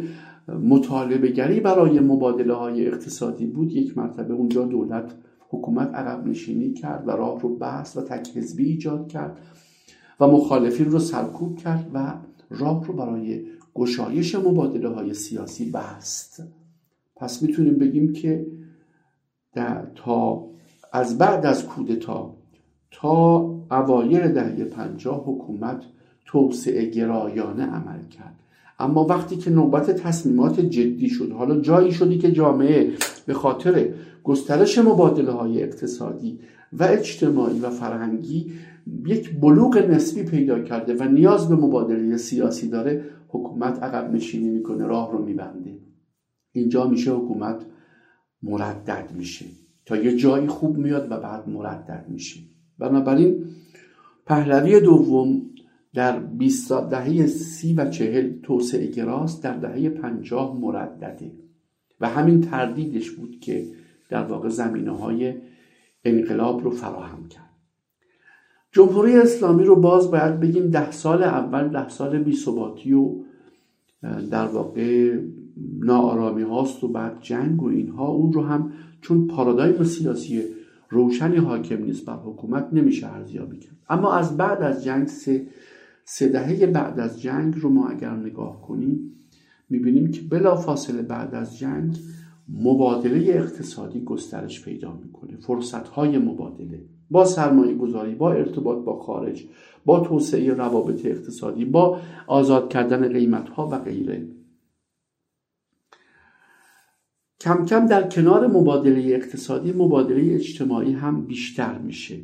مطالبه گری برای مبادله های اقتصادی بود یک مرتبه اونجا دولت حکومت عقب نشینی کرد و راه رو بست و تک حزبی ایجاد کرد و مخالفین رو سرکوب کرد و راه رو برای گشایش مبادله های سیاسی بست. پس می‌تونیم بگیم که در تا از بعد از کودتا تا اوایل دهه پنجاه حکومت توسعه گرایانه عمل کرد. اما وقتی که نوبت تصمیمات جدی شد حالا جایی شدی که جامعه به خاطر گسترش مبادله های اقتصادی و اجتماعی و فرهنگی یک بلوغ نسبی پیدا کرده و نیاز به مبادله سیاسی داره حکومت عقب نشینی می‌کنه راه رو میبنده. اینجا میشه حکومت مردد میشه. تا یه جایی خوب میاد و بعد مردد میشه. بنابراین پهلوی دوم در 20 دهه سی و چهل توسعه گراست در دهه پنجاه مردده. و همین تردیدش بود که در واقع زمینه های انقلاب رو فراهم کرد. جمهوری اسلامی رو باز باید بگیم ده سال اول ده سال بیثباتی و در واقع ناآرامی هاست و بعد جنگ و اینها اون رو هم چون پارادایم سیاسی روشنی حاکم نیست بر حکومت نمیشه ارزیابی کرد. اما از بعد از جنگ سه, سه دهه بعد از جنگ رو ما اگر نگاه کنیم می‌بینیم که بلا فاصله بعد از جنگ مبادله اقتصادی گسترش پیدا می‌کنه. فرصت های مبادله با سرمایه گذاری با ارتباط با خارج با توسعه روابط اقتصادی با آزاد کردن قیمت ها و غیره. کم کم در کنار مبادله اقتصادی مبادله اجتماعی هم بیشتر میشه.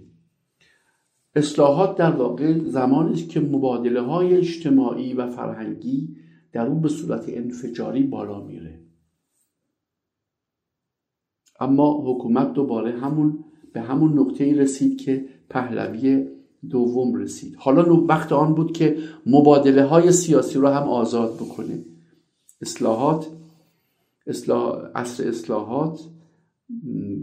اصلاحات در واقع زمانی است که مبادله های اجتماعی و فرهنگی در اون به صورت انفجاری بالا میره. اما حکومت دوباره همون به همون نقطه رسید که پهلوی دوم رسید. حالا وقت آن بود که مبادله های سیاسی رو هم آزاد بکنه. اصلاحات اصلاح اصر اصلاحات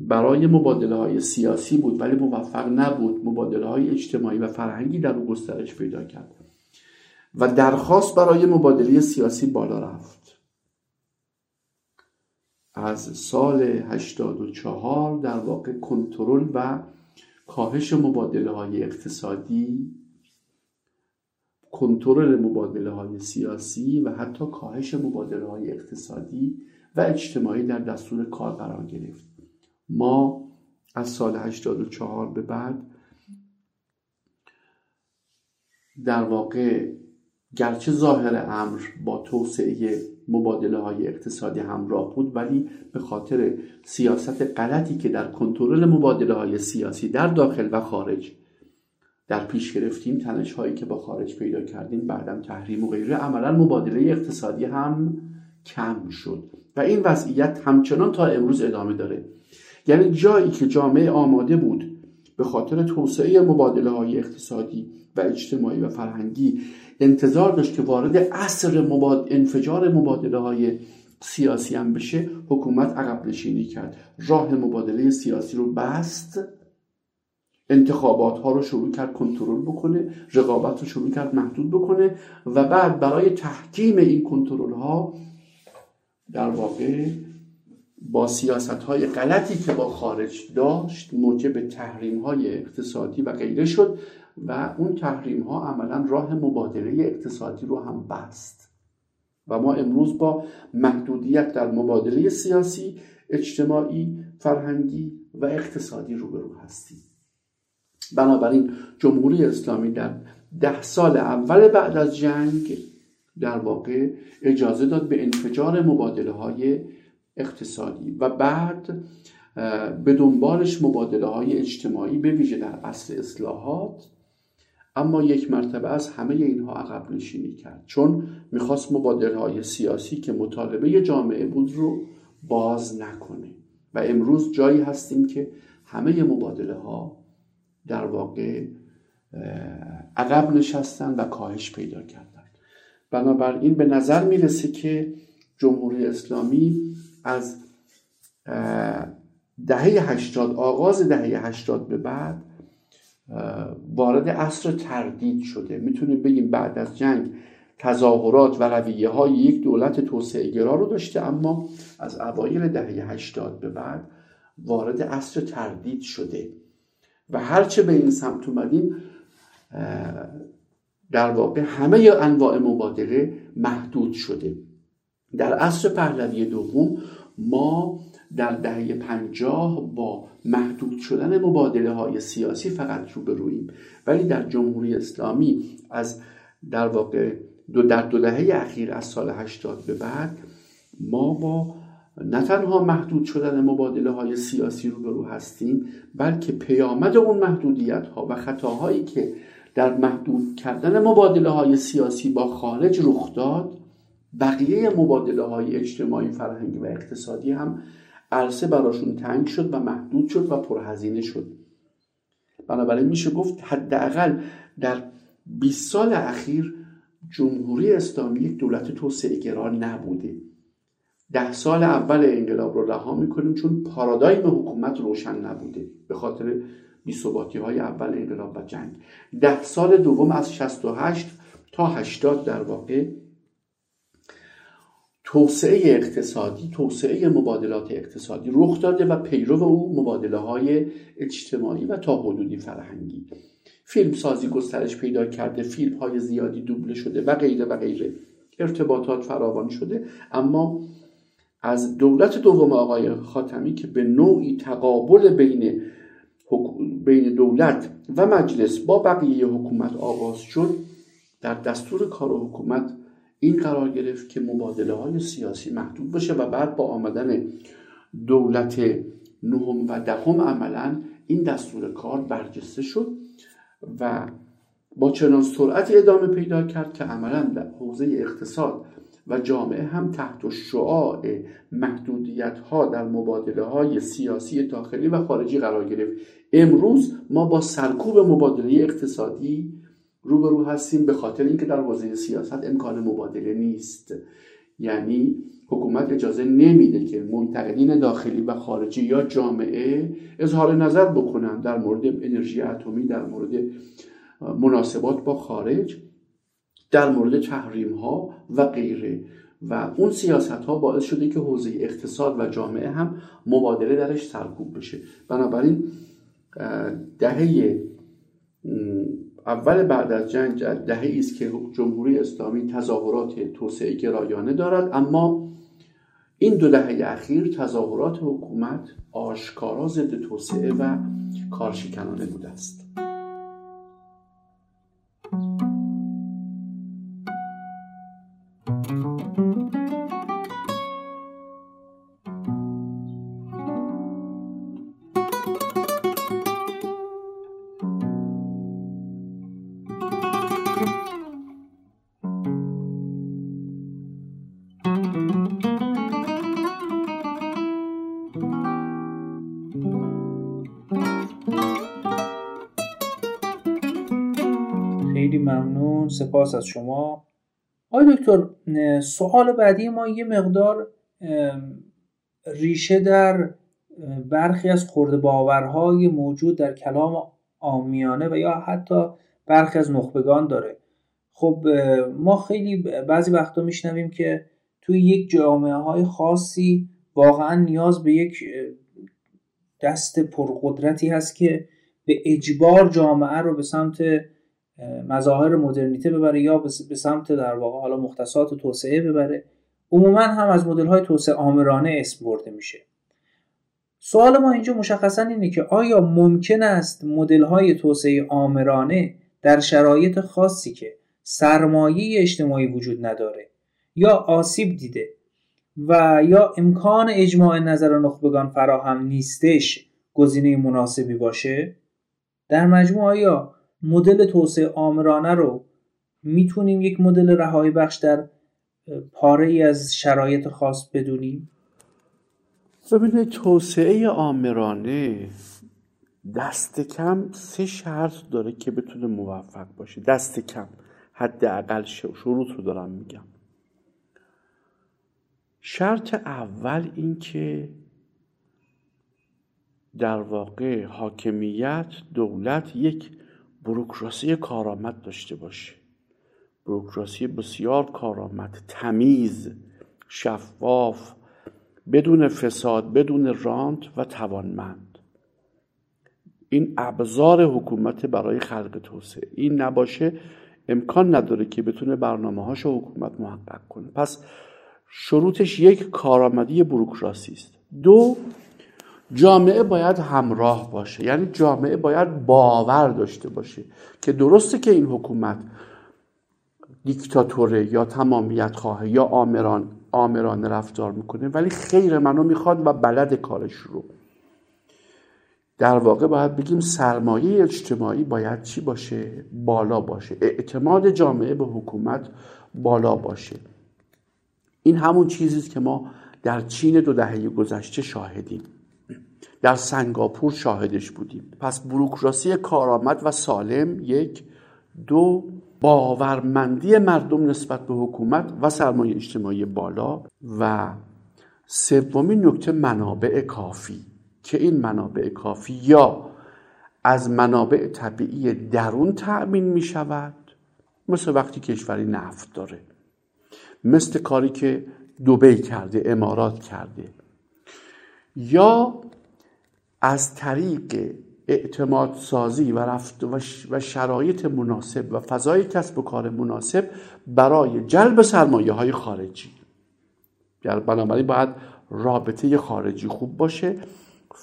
برای مبادله های سیاسی بود ولی موفق نبود. مبادله های اجتماعی و فرهنگی در او گسترش پیدا کرد. و درخواست برای مبادله سیاسی بالا رفت. از سال 84 در واقع کنترل و کاهش مبادله های اقتصادی کنترل مبادله های سیاسی و حتی کاهش مبادله های اقتصادی و اجتماعی در دستور کار قرار گرفت. ما از سال 84 به بعد در واقع گرچه ظاهر امر با توسعه مبادله های اقتصادی همراه بود ولی به خاطر سیاست غلطی که در کنترل مبادله های سیاسی در داخل و خارج در پیش گرفتیم تنش هایی که با خارج پیدا کردیم بعدم تحریم و غیره عملا مبادله اقتصادی هم کم شد. و این وضعیت همچنان تا امروز ادامه داره. یعنی جایی که جامعه آماده بود به خاطر توسعه مبادله های اقتصادی و اجتماعی و فرهنگی انتظار داشت که وارد عصر مباد... انفجار مبادله های سیاسی هم بشه حکومت عقب نشینی کرد. راه مبادله سیاسی رو بست انتخابات ها رو شروع کرد کنترل بکنه رقابت رو شروع کرد محدود بکنه و بعد برای تحکیم این کنترل ها در واقع با سیاست های غلطی که با خارج داشت موجب تحریم های اقتصادی و غیره شد و اون تحریم ها عملا راه مبادله اقتصادی رو هم بست. و ما امروز با محدودیت در مبادله سیاسی اجتماعی فرهنگی و اقتصادی روبرو هستیم. بنابراین جمهوری اسلامی در ده سال اول بعد از جنگ در واقع اجازه داد به انفجار مبادله های اقتصادی و بعد به دنبالش مبادله های اجتماعی به ویژه در اصل اصلاحات. اما یک مرتبه از همه اینها عقب نشینی کرد. چون می‌خواست مبادله های سیاسی که مطالبه جامعه بود رو باز نکنه. و امروز جایی هستیم که همه مبادله ها در واقع عقب نشستن و کاهش پیدا کردن. بنابراین به نظر می‌رسه که جمهوری اسلامی از دهه هشتاد آغاز دهه هشتاد به بعد وارد عصر تردید شده. می‌تونیم بگیم بعد از جنگ تظاهرات و رویه های یک دولت توسعه گرا رو داشته اما از اوایل دهه هشتاد به بعد وارد عصر تردید شده. و هرچه به این سمت اومدیم در واقع همه انواع مبادله محدود شده. در عصر پهلوی دوم ما در دهه پنجاه با محدود شدن مبادله های سیاسی فقط روبرویم ولی در جمهوری اسلامی از در واقع دو در دو دهه اخیر از سال 80 به بعد ما با نه تنها محدود شدن مبادله های سیاسی روبرو هستیم بلکه پیامد اون محدودیت ها و خطاهایی که در محدود کردن مبادله های سیاسی با خارج رخ داد بقیه مبادله های اجتماعی فرهنگی و اقتصادی هم عرصه براشون تنگ شد و محدود شد و پرهزینه شد. بنابراین میشه گفت حداقل در 20 سال اخیر جمهوری اسلامی یک دولت توسعه گرا نبوده. ده سال اول انقلاب رو رها می‌کنیم چون پارادایم حکومت روشن نبوده. به خاطر بیثباتی های اول انقلاب و جنگ. ده سال دوم از 68 تا 80 در واقع توسعه اقتصادی توسعه مبادلات اقتصادی رخ داده و پیرو او مبادله های اجتماعی و تا حدودی فرهنگی. فیلم سازی گسترش پیدا کرده فیلم های زیادی دوبله شده و غیره و غیره. ارتباطات فراوان شده. اما از دولت دوم آقای خاتمی که به نوعی تقابل بین بین دولت و مجلس با بقیه حکومت آغاز شد در دستور کار حکومت این قرار گرفت که مبادله های سیاسی محدود بشه و بعد با آمدن دولت نهم و دهم عملا این دستور کار برجسته شد و با چنان سرعتی ادامه پیدا کرد که عملا در حوزه اقتصاد و جامعه هم تحت شعاع محدودیت ها در مبادله های سیاسی داخلی و خارجی قرار گرفت. امروز ما با سرکوب مبادله اقتصادی روبرو هستیم به خاطر اینکه در حوزه سیاست امکان مبادله نیست. یعنی حکومت اجازه نمیده که منتقدین داخلی و خارجی یا جامعه اظهار نظر بکنن در مورد انرژی اتمی در مورد مناسبات با خارج. در مورد تحریم ها و غیره. و اون سیاست ها باعث شده که حوزه اقتصاد و جامعه هم مبادله درش سرکوب بشه. بنابراین دهه اول بعد از جنگ دهه است که جمهوری اسلامی تظاهرات توسعه گرایانه دارد. اما این دو دهه اخیر تظاهرات حکومت آشکارا ضد توسعه و کارشکنانه بوده است. سپاس از شما. آقای دکتر سوال بعدی ما یه مقدار ریشه در برخی از خورده باورهای موجود در کلام آمیانه و یا حتی برخی از نخبگان داره. خب ما خیلی بعضی وقتا میشنویم که توی یک جامعه های خاصی واقعا نیاز به یک دست پرقدرتی هست که به اجبار جامعه رو به سمت مظاهر مدرنیته ببره یا به سمت در واقع حالا مختصات توسعه ببره. عموما هم از مدل های توسعه آمرانه اسم برده میشه. سوال ما اینجا مشخصا اینه که آیا ممکن است مدل های توسعه آمرانه در شرایط خاصی که سرمایه اجتماعی وجود نداره یا آسیب دیده و یا امکان اجماع نظر نخبگان فراهم نیستش گزینه مناسبی باشه؟ در مجموع آیا مدل توسعه آمرانه رو می‌تونیم یک مدل رهایی بخش در پاره ای از شرایط خاص بدونیم؟ ببینید توسعه آمرانه دست کم سه شرط داره که بتونه موفق باشه. دست کم حداقل شروط رو دارم میگم. شرط اول این که در واقع حاکمیت دولت یک بروکراسی کارآمد داشته باشه بروکراسی بسیار کارآمد. تمیز شفاف بدون فساد بدون رانت و توانمند. این ابزار حکومت برای خلق توسعه. این نباشه امکان نداره که بتونه برنامه هاش حکومت محقق کنه. پس شروطش یک کارآمدی بروکراسی است. دو جامعه باید همراه باشه. یعنی جامعه باید باور داشته باشه که درسته که این حکومت دیکتاتوره یا تمامیت خواه یا آمران آمران رفتار می‌کنه ولی خیر منو می‌خواد و بلد کارش رو. در واقع باید بگیم سرمایه اجتماعی باید چی باشه؟ بالا باشه. اعتماد جامعه به حکومت بالا باشه. این همون چیزی است که ما در چین دو دهه گذشته شاهدیم. در سنگاپور شاهدش بودیم. پس بروکراسی کارآمد و سالم یک دو باورمندی مردم نسبت به حکومت و سرمایه اجتماعی بالا و سومین نکته منابع کافی که این منابع کافی یا از منابع طبیعی درون تأمین می شود مثل وقتی کشوری نفت داره. مثل کاری که دوبی کرده امارات کرده. یا از طریق اعتماد سازی و رفت و شرایط مناسب و فضای کسب و کار مناسب برای جلب سرمایه های خارجی بنابراین باید رابطه خارجی خوب باشه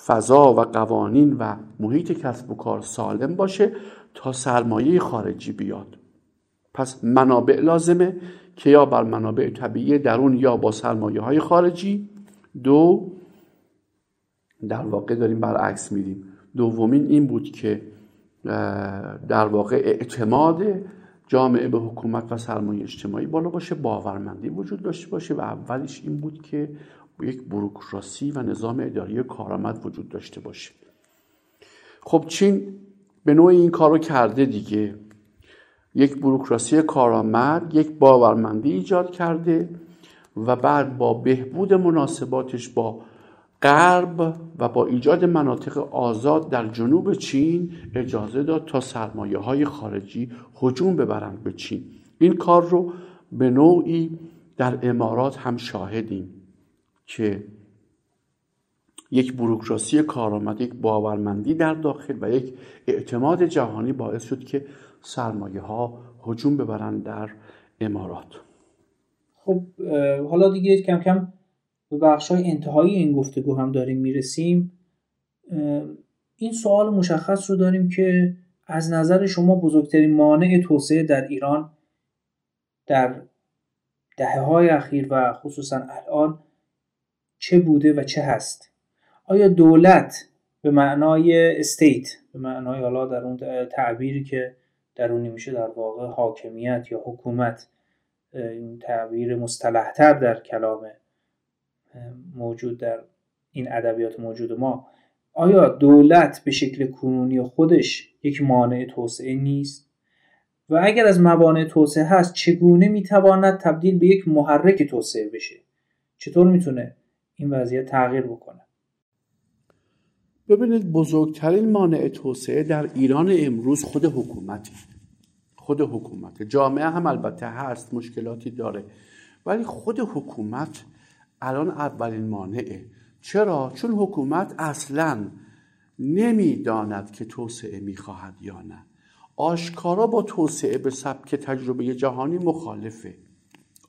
فضا و قوانین و محیط کسب و کار سالم باشه تا سرمایه خارجی بیاد. پس منابع لازمه که یا بر منابع طبیعی درون یا با سرمایه های خارجی. دو در واقع داریم برعکس میریم. دومین این بود که در واقع اعتماد جامعه به حکومت و سرمایه اجتماعی بالا باشه باورمندی وجود داشته باشه و اولش این بود که یک بروکراسی و نظام اداری کارآمد وجود داشته باشه. خب چین به نوع این کارو کرده دیگه. یک بروکراسی کارآمد یک باورمندی ایجاد کرده و بعد با بهبود مناسباتش با غرب و با ایجاد مناطق آزاد در جنوب چین اجازه داد تا سرمایه های خارجی هجوم ببرند به چین. این کار رو به نوعی در امارات هم شاهدیم که یک بروکراسی کارآمد یک باورمندی در داخل و یک اعتماد جهانی باعث شد که سرمایه ها هجوم ببرند در امارات. خب حالا دیگه کم کم به بخش های انتهایی این گفتگو هم داریم می‌رسیم این سوال مشخص رو داریم که از نظر شما بزرگترین مانع توسعه در ایران در دهه های اخیر و خصوصا الان چه بوده و چه هست؟ آیا دولت به معنای استیت به معنای حالا در اون تعبیری که درونی میشه در واقع حاکمیت یا حکومت این تعبیر مصطلحتر در کلام موجود در این ادبیات موجود ما آیا دولت به شکل کنونی خودش یک مانع توسعه نیست؟ و اگر از موانع توسعه هست چگونه می‌تواند تبدیل به یک محرک توسعه بشه؟ چطور می‌تونه این وضعیت تغییر بکنه؟ ببینید بزرگترین مانع توسعه در ایران امروز خود حکومت خود حکومت جامعه هم البته هست مشکلاتی داره. ولی خود حکومت الان اولین مانعه. چرا؟ چون حکومت اصلا نمی‌داند که توسعه می‌خواهد یا نه. آشکارا با توسعه به سبک تجربه جهانی مخالفه.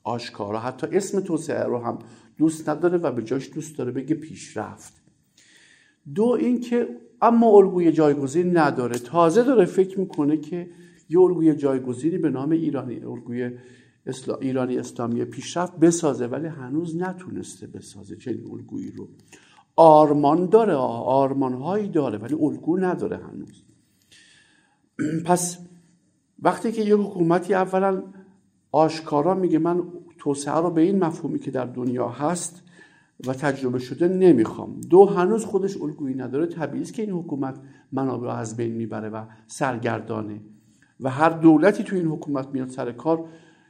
آشکارا حتی اسم توسعه رو هم دوست نداره و به جاش دوست داره بگه پیشرفت. دو اینکه اما الگوی جایگزین نداره. تازه داره فکر می‌کنه که یه الگوی جایگزینی به نام ایرانی الگوی ایرانی اسلامی پیشرفت بسازه ولی هنوز نتونسته بسازه چنین الگویی رو. آرمان داره آرمان هایی داره ولی الگو نداره هنوز. پس وقتی که یه حکومتی اولا آشکارا میگه من توسعه رو به این مفهومی که در دنیا هست و تجربه شده نمی‌خوام. دو هنوز خودش الگویی نداره. طبیعی که این حکومت منابع از بین می‌بره و سرگردانه. و هر دولتی تو این حکومت میاد سر کار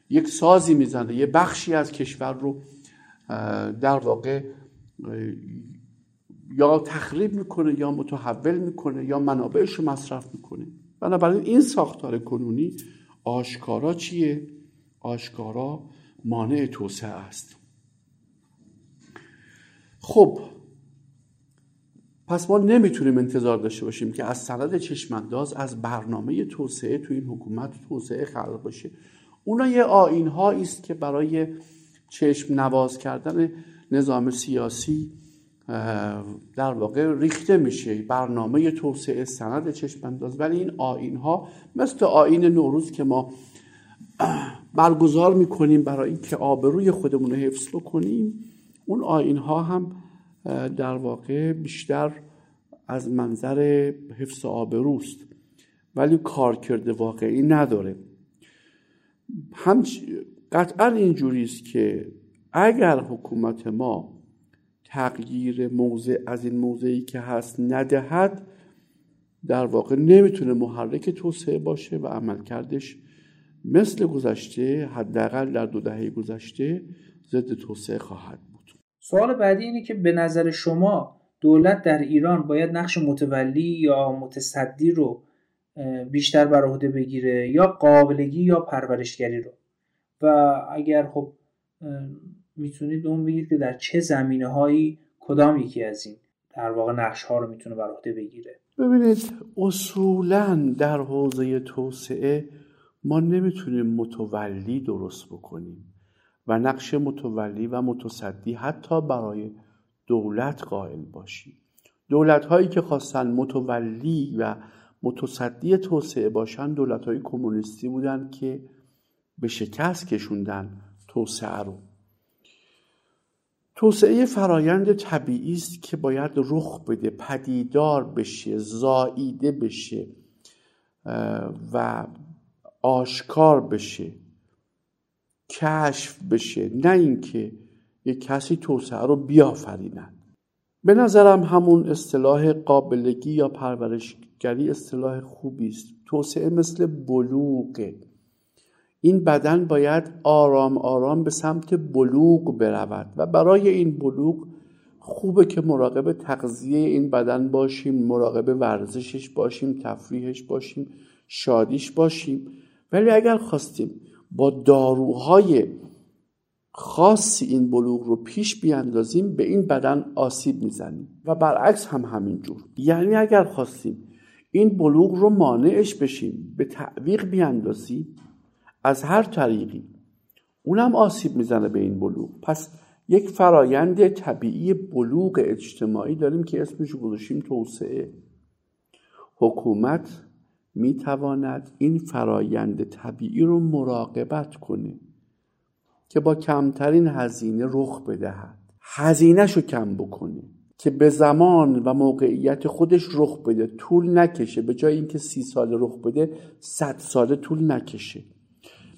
یک سازی می‌زنه یه بخشی از کشور رو در واقع یا تخریب می‌کنه یا متحول می‌کنه یا منابعش رو مصرف می‌کنه. بنابراین این ساختار کنونی آشکارا چیه؟ آشکارا مانع توسعه است. خب پس ما نمی‌تونیم انتظار داشته باشیم که از سند چشمانداز از برنامه توسعه تو این حکومت توسعه خلق بشه. اونا یه آین است که برای چشم نواز کردن نظام سیاسی در واقع ریخته میشه. برنامه توسعه سند چشم انداز ولی این آین ها مثل آین نوروز که ما برگزار می‌کنیم برای اینکه آبروی خودمون رو حفظ بکنیم اون آین ها هم در واقع بیشتر از منظر حفظ آبروست. ولی کارکرد واقعی نداره. هم قطعا اینجوری است که اگر حکومت ما تغییر موضع از این موضعی که هست ندهد در واقع نمی‌تونه محرک توسعه باشه و عملکردش مثل گذشته حداقل در دو دهه گذشته ضد توسعه خواهد بود. سوال بعدی اینه که به نظر شما دولت در ایران باید نقش متولی یا متصدی رو بیشتر بر عهده بگیره یا قابلگی یا پرورشگری رو. و اگر خب می‌تونید اون بگید که در چه زمینه هایی کدام یکی از این در واقع نقش ها رو می‌تونه بر عهده بگیره. ببینید اصولا در حوزه توسعه ما نمی‌تونیم متولی درست بکنیم و نقش متولی و متصدی حتی برای دولت قائل باشیم. دولت هایی که خواستن متولی و متصدی توسعه باشن دولت های کمونیستی بودن که به شکست کشوندن توسعه رو. توسعه فرایند طبیعی است که باید رخ بده پدیدار بشه زاییده بشه و آشکار بشه کشف بشه نه اینکه یک کسی توسعه رو بیافریند به نظرم همون اصطلاح قابلگی یا پرورشگری اصطلاح خوبی است. توسعه مثل بلوغه این بدن باید آرام آرام به سمت بلوغ برود و برای این بلوغ خوبه که مراقب تغذیه این بدن باشیم مراقب ورزشش باشیم تفریحش باشیم شادیش باشیم. ولی اگر خواستیم با داروهای خاصی این بلوغ رو پیش بیاندازیم به این بدن آسیب می‌زنیم. و برعکس هم همینجور. یعنی اگر خواستیم این بلوغ رو مانعش بشیم به تعویق بیاندازیم از هر طریقی. اونم آسیب می‌زنه به این بلوغ. پس یک فرایند طبیعی بلوغ اجتماعی داریم که اسمش گذاشتیم توسعه. حکومت می‌تواند این فرایند طبیعی رو مراقبت کنه که با کمترین هزینه رخ بدهد. هزینهش رو کم بکنه. که به زمان و موقعیت خودش رخ بده طول نکشه. به جای اینکه سی سال رخ بده صد ساله طول نکشه.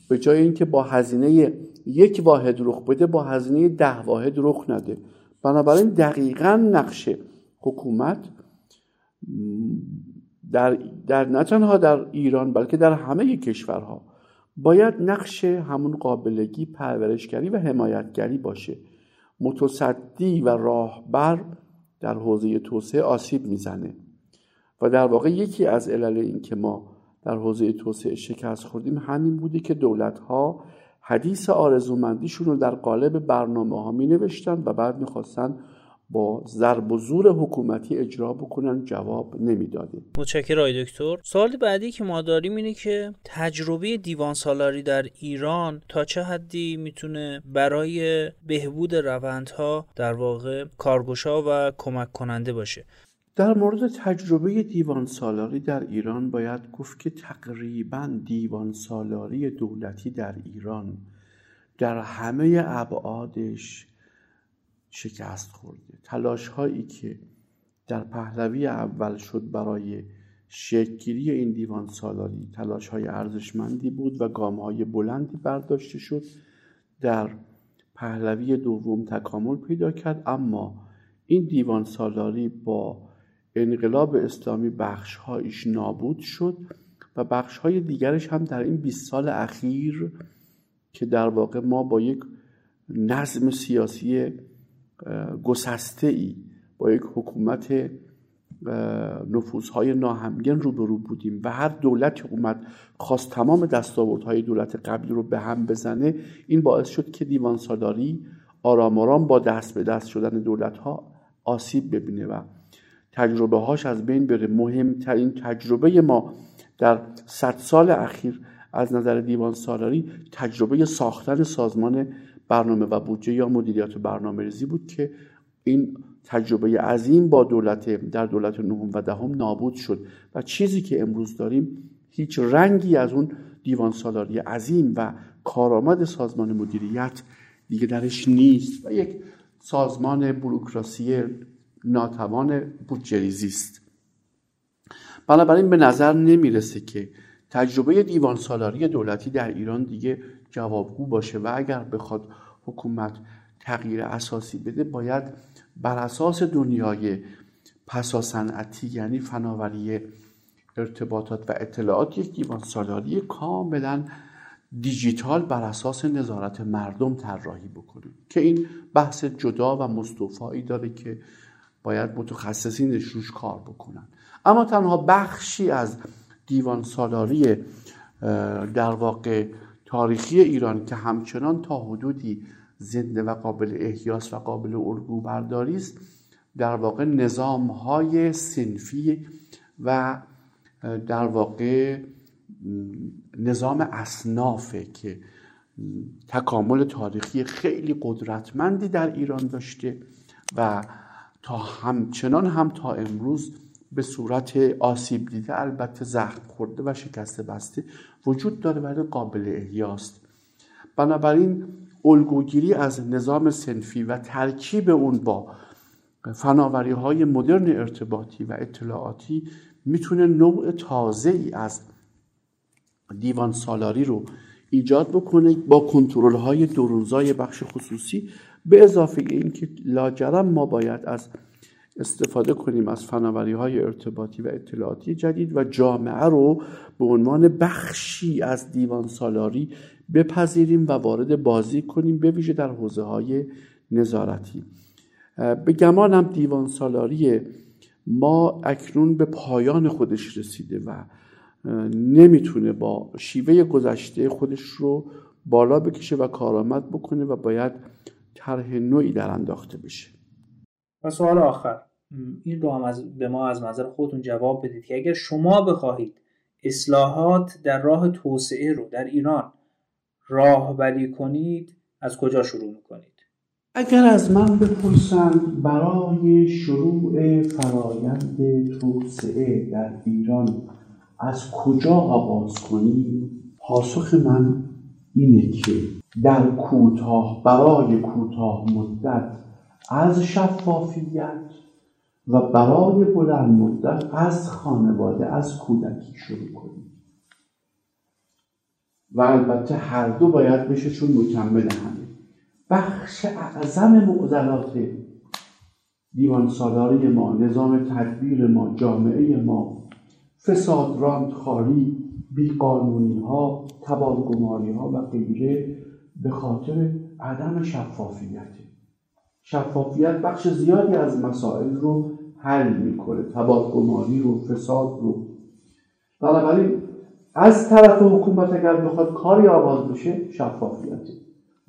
به جای اینکه با هزینه یک واحد رخ بده با هزینه ده واحد رخ نده. بنابراین دقیقا نقش حکومت در, در نه تنها در ایران بلکه در همه کشورها باید نقش همون قابلگی پرورشگری و حمایتگری باشه. متصدی و راهبر در حوزه توسعه آسیب می‌زنه. و در واقع یکی از علل این که ما در حوزه توسعه شکست خوردیم همین بوده که دولت ها حدیث آرزومندیشون رو در قالب برنامه ها می نوشتن و بعد می‌خواستن با ضرب و زور حکومتی اجرا بکنن جواب نمی‌داده. متشکرم آقای دکتر. سوال بعدی که ما داریم اینه که تجربه دیوان سالاری در ایران تا چه حدی می‌تونه برای بهبود روندها در واقع کارگشا و کمک کننده باشه؟ در مورد تجربه دیوان سالاری در ایران باید گفت که تقریبا دیوان سالاری دولتی در ایران در همه ابعادش شکست خورده. تلاش هایی که در پهلوی اول شد برای شکلگیری این دیوان سالاری تلاش های ارزشمندی بود و گام های بلندی برداشته شد. در پهلوی دوم تکامل پیدا کرد اما این دیوان سالاری با انقلاب اسلامی بخشهایش نابود شد و بخشهای دیگرش هم در این 20 سال اخیر که در واقع ما با یک نظم سیاسی گسسته ای با یک حکومت نفوذهای ناهمگن روبرو بودیم و هر دولتی اومد خواست تمام دستاوردهای دولت قبلی رو به هم بزنه این باعث شد که دیوان سالاری آرام آرام با دست به دست شدن دولت ها آسیب ببینه و تجربه هاش از بین بره. مهمترین تجربه ما در صد سال اخیر از نظر دیوان سالاری تجربه ساختن سازمان برنامه و بودجه یا مدیریت برنامه ریزی بود که این تجربه عظیم با دولت در دولت نهم و دهم نابود شد. و چیزی که امروز داریم هیچ رنگی از اون دیوان سالاری عظیم و کارآمد سازمان مدیریت دیگه درش نیست و یک سازمان بروکراسی ناتوان بودجریزی است. بنابراین به نظر نمی‌رسه که تجربه دیوان سالاری دولتی در ایران دیگه جوابگو باشه و اگر بخواد حکومت تغییر اساسی بده باید بر اساس دنیای پسا صنعتی یعنی فناوری ارتباطات و اطلاعات یک دیوان سالاری کاملا دیجیتال بر اساس نظارت مردم طراحی بکنیم که این بحث جدا و مستوفایی داره که باید متخصصینش روش کار بکنن. اما تنها بخشی از دیوان سالاری در واقع تاریخی ایران که همچنان تا حدودی زنده و قابل احیاس و قابل الگو برداری است در واقع نظام های سنفی و در واقع نظام اصنافه که تکامل تاریخی خیلی قدرتمندی در ایران داشته و تا همچنان هم تا امروز به صورت آسیب دیده البته زخم خورده و شکسته بسته وجود داره ولی قابل احیاست. بنابراین الگوگیری از نظام سنفی و ترکیب اون با فناوری های مدرن ارتباطی و اطلاعاتی می‌تونه نوع تازه ای از دیوان سالاری رو ایجاد بکنه با کنترل های درونزای بخش خصوصی به اضافه اینکه لاجرم ما باید از استفاده کنیم از فناوری های ارتباطی و اطلاعاتی جدید و جامعه رو به عنوان بخشی از دیوان سالاری بپذیریم و وارد بازی کنیم به ویژه در حوزه های نظارتی به گمانم دیوان سالاری ما اکنون به پایان خودش رسیده و نمی‌تونه با شیوه گذشته خودش رو بالا بکشه و کارآمد بکنه و باید طرح نوعی در انداخته بشه. و سوال آخر. این رو هم از به ما از نظر خودتون جواب بدید که اگر شما بخواهید اصلاحات در راه توسعه رو در ایران راهبری کنید از کجا شروع می‌کنید؟ اگر از من بپرسند برای شروع فرایند توسعه در ایران از کجا آغاز کنیم؟ پاسخ من اینه که در کوتاه برای کوتاه مدت از شفافیت و برای بلند مدت از خانواده از کودکی شروع کنیم. و البته هر دو باید بشه چون مکمل همه. بخش اعظم معضلات دیوان سالاری ما نظام تدبیر ما جامعه ما فساد خاری بیقانونی ها تبالگماری ها و غیره به خاطر عدم شفافیت. شفافیت بخش زیادی از مسائل رو حل می‌کنه تبادگماری رو فساد رو. بنابراین از طرف حکومت اگر بخواد کاری آغاز بشه شفافیت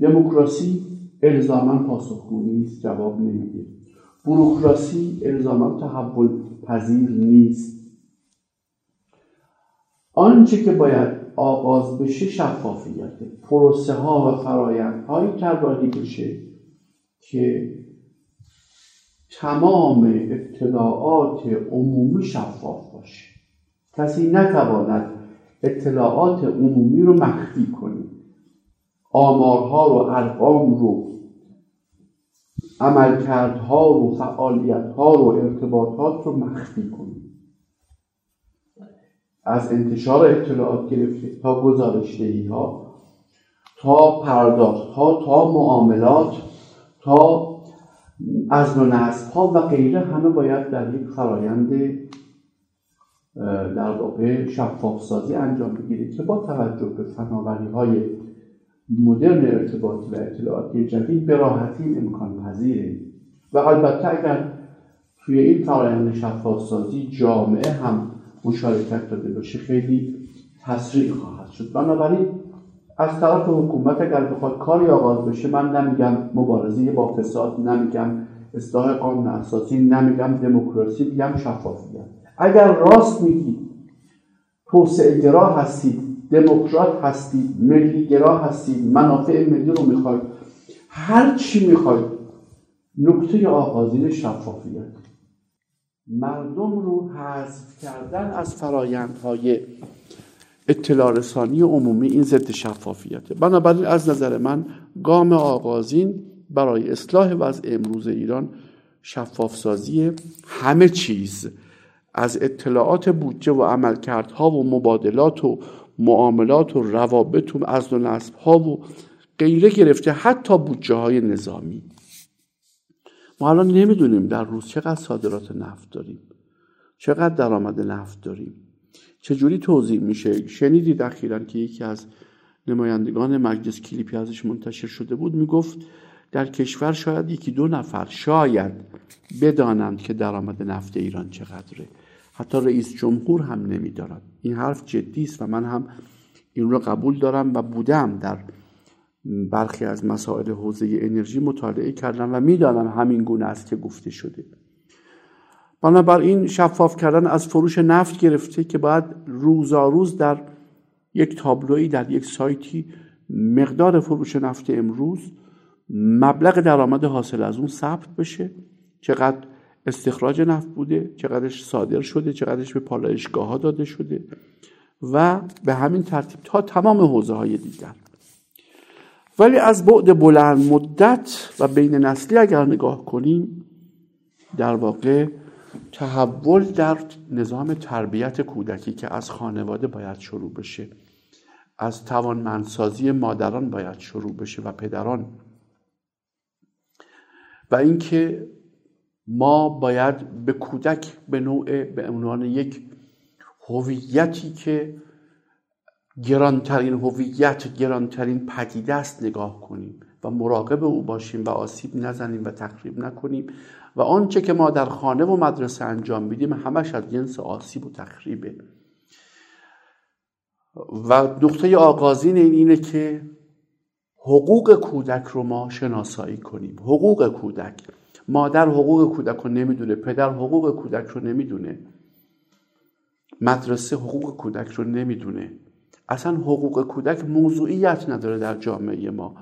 دموکراسی الزاما پاسخگو نیست جواب نمیده. بروکراسی الزاما تحول پذیر نیست. آنچه که باید آغاز بشه شفافیت پروسه ها و فرایند هایی طراحی بشه که تمام اطلاعات عمومی شفاف باشه. کسی نتواند اطلاعات عمومی رو مخفی کنه. آمارها رو ارقام رو عملکردها رو فعالیتها رو ارتباطات رو مخفی کنه. از انتشار اطلاعات گرفته تا گزارشدهی ها تا پرداخت ها تا معاملات تا از و نصب ها و غیره همه باید در یک فرایند در واقع شفاف سازی انجام بگیره که با توجه به فناوری های مدرن ارتباطی و اطلاعاتی جدید به راحتی امکان پذیره و البته اگر توی این فرایند شفاف سازی جامعه هم مشارکت داده باشه خیلی تسریع خواهد شد. بنابراین از طرف حکومت اگر بخواد کاری آغاز بشه من نمیگم مبارزه با فساد نمیگم اصلاح قانون اساسی نمیگم دموکراسی میگم شفافیت. اگر راست میگید توسعه گرا هستید دموکرات هستید ملی گرا هستید منافع ملی رو می‌خواید هر چی می‌خواید نکته آغازین شفافیت. مردم رو حذف کردن از فرایندهای اطلاع رسانی عمومی این ضد شفافیته. بنابراین از نظر من گام آغازین برای اصلاح وضع امروز ایران شفاف سازی همه چیز از اطلاعات بودجه و عملکردها و مبادلات و معاملات و روابط و از و نصب ها و غیره گرفته حتی بودجه های نظامی. ما الان نمی‌دونیم در روز چقدر صادرات نفت داریم چقدر درآمد نفت داریم. چجوری توضیح میشه؟ شنیدید اخیرا که یکی از نمایندگان مجلس کلیپی ازش منتشر شده بود می‌گفت در کشور شاید یکی دو نفر شاید بدانند که درآمد نفت ایران چقدره. حتی رئیس جمهور هم نمیدارد. این حرف جدی است و من هم این رو قبول دارم و بودم در برخی از مسائل حوزه انرژی مطالعه کردم و می‌دانم همین گونه است که گفته شده. بنابراین شفاف کردن از فروش نفت گرفته که باید روزاروز در یک تابلوی در یک سایتی مقدار فروش نفت امروز مبلغ درآمد حاصل از اون ثبت بشه. چقدر استخراج نفت بوده چقدرش صادر شده چقدرش به پالایشگاه ها داده شده و به همین ترتیب تا تمام حوزه های دیگر. ولی از بعد بلند مدت و بین نسلی اگر نگاه کنیم در واقع تحول در نظام تربیت کودکی که از خانواده باید شروع بشه از توانمندسازی مادران باید شروع بشه و پدران. و اینکه ما باید به کودک به نوع به عنوان یک هویتی که گرانترین هویت گرانترین پدیده است نگاه کنیم و مراقب او باشیم و آسیب نزنیم و تخریب نکنیم. و آنچه که ما در خانه و مدرسه انجام میدیم همش از جنس آسیب و تخریبه. و نقطه آغازین این اینه که حقوق کودک رو ما شناسایی کنیم. حقوق کودک. مادر حقوق کودک رو نمی‌دونه پدر حقوق کودک رو نمی‌دونه. مدرسه حقوق کودک رو نمی‌دونه. اصلا حقوق کودک موضوعیت نداره در جامعه ما.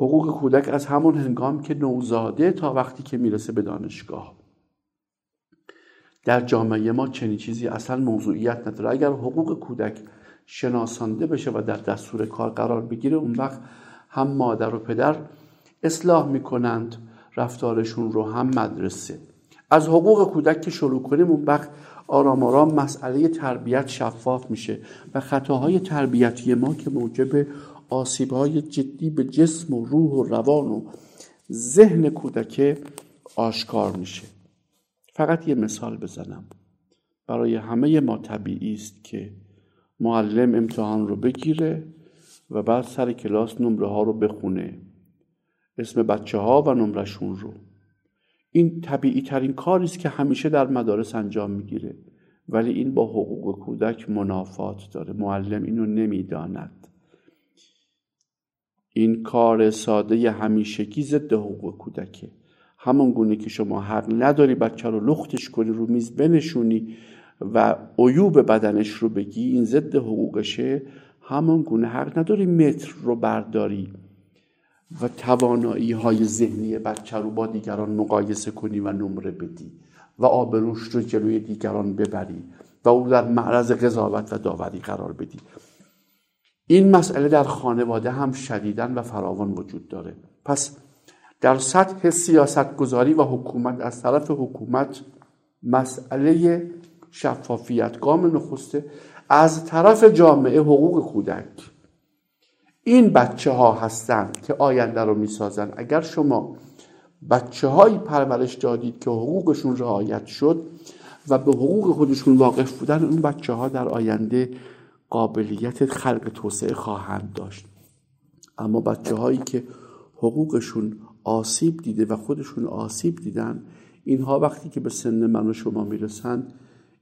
حقوق کودک از همون هنگام که نوزاده تا وقتی که می‌رسه به دانشگاه. در جامعه ما چنین چیزی اصلا موضوعیت نداره. اگر حقوق کودک شناسانده بشه و در دستور کار قرار بگیره اون وقت هم مادر و پدر اصلاح می‌کنند رفتارشون رو هم مدرسه. از حقوق کودک که شروع کنیم اون وقت آرام آرام مسئله تربیت شفاف میشه و خطاهای تربیتی ما که موجب آسیبهای جدی به جسم و روح و روان و ذهن کودک آشکار میشه. فقط یه مثال بزنم. برای همه ما طبیعی است که معلم امتحان رو بگیره و بعد سر کلاس نمره ها رو بخونه. اسم بچه ها و نمرشون رو. این طبیعی ترین کاری است که همیشه در مدارس انجام می‌گیره. ولی این با حقوق کودک منافات داره. معلم اینو نمی‌داند. این کار ساده همیشگی ضد حقوق کودکه. همون گونه که شما حق نداری بچه رو لختش کنی رو میز بنشونی و عیوب بدنش رو بگی این ضد حقوقشه. همون گونه حق نداری متر رو برداری و توانایی های ذهنی بچه رو با دیگران مقایسه کنی و نمره بدی و آبروش رو جلوی دیگران ببری و او در معرض قضاوت و داوری قرار بدی. این مسئله در خانواده هم شدیدن و فراوان وجود داره. پس در سطح سیاست گذاری و حکومت از طرف حکومت مسئله شفافیت گام نخسته از طرف جامعه حقوق کودک. این بچه ها هستند که آینده رو می‌سازن. اگر شما بچه هایی پرورش دادید که حقوقشون رعایت شد و به حقوق خودشون واقف بودن اون بچه ها در آینده قابلیت خلق توسعه خواهند داشت. اما بچه هایی که حقوقشون آسیب دیده و خودشون آسیب دیدن اینها وقتی که به سن من و شما می‌رسن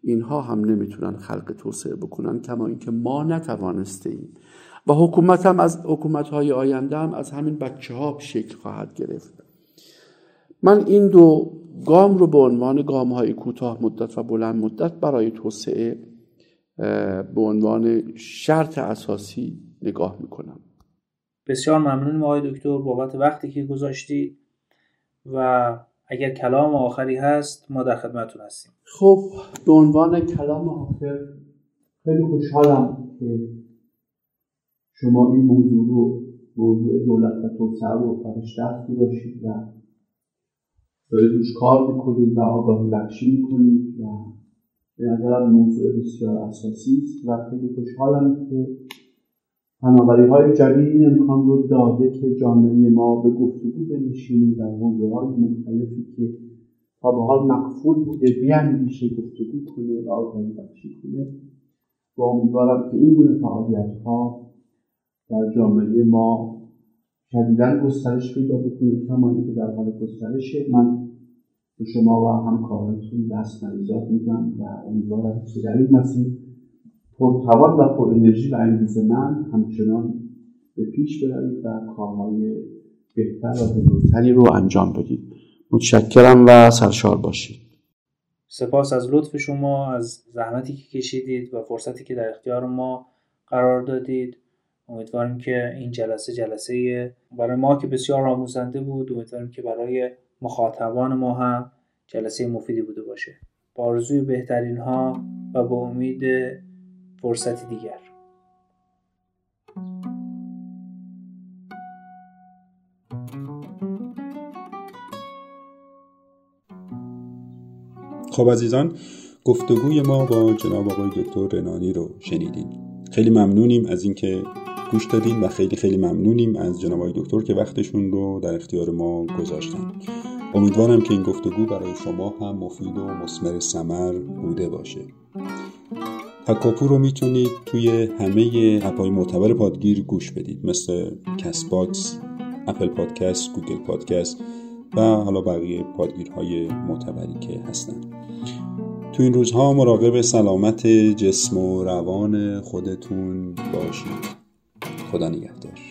اینها هم نمی‌تونن خلق توسعه بکنن کما اینکه ما نتوانسته ایم. و حکومت هم از حکومت های آینده هم از همین بچه ها شکل خواهد گرفت. من این دو گام رو به عنوان گام های کوتاه مدت و بلند مدت برای توسعه به عنوان شرط اساسی نگاه می‌کنم. بسیار ممنونم آقای دکتر بابت وقتی که گذاشتید و اگر کلام آخری هست ما در خدمتتون هستیم. خب به عنوان کلام آخر خیلی خوشحالم که شما این موضوع رو موضوع دولت و توسعه رو فرش دست گذاشتید و دارید روش کار می‌کنید و آگاهی بخشی می‌کنید و به نظرم موضوع بسیار اساسی است و خیلی خوشحالم که فناوری های جدید این امکان رو داده که جامعه ما به گفتگو بنشینه در حوزه های مختلفی که تا به حال مقفول بوده بیاندیشه گفتگو کنه و آگاهی بخشی کنه. و امیدوارم که این گونه فعالیت ها در جامعه ما شدیدا گسترش پیدا بکنه کما اینکه در حال گسترشه. من به شما و همکارانتون دست مریضات میگم و امیدوارم که در این مسیر پرتوان و پر انرژی و انگیزه من همچنان به پیش بروید و کارهای بهتر و بزرگتری رو انجام بدید. متشکرم و سرشار باشید. سپاس از لطف شما از زحمتی که کشیدید و فرصتی که در اختیار ما قرار دادید. امیدواریم که این جلسه جلسه برای ما که بسیار آموزنده بود امیدواریم که برای مخاطبان ما هم جلسه مفیدی بوده باشه. با آرزوی بهترین ها و با امید فرصتی دیگر. خب عزیزان گفتگوی ما با جناب آقای دکتر رنانی رو شنیدین. خیلی ممنونیم از اینکه گوش دادین و خیلی خیلی ممنونیم از جناب دکتر که وقتشون رو در اختیار ما گذاشتن. امیدوارم که این گفتگو برای شما هم مفید و مسمر سمر بوده باشه. تکاپو رو می‌تونید توی همه اپهای معتبر پادگیر گوش بدید مثل Castbox، Apple Podcast، Google Podcast و حالا بقیه پادگیرهای معتبری که هستن. تو این روزها مراقب سلامت جسم و روان خودتون باشید. خدا نگهدار.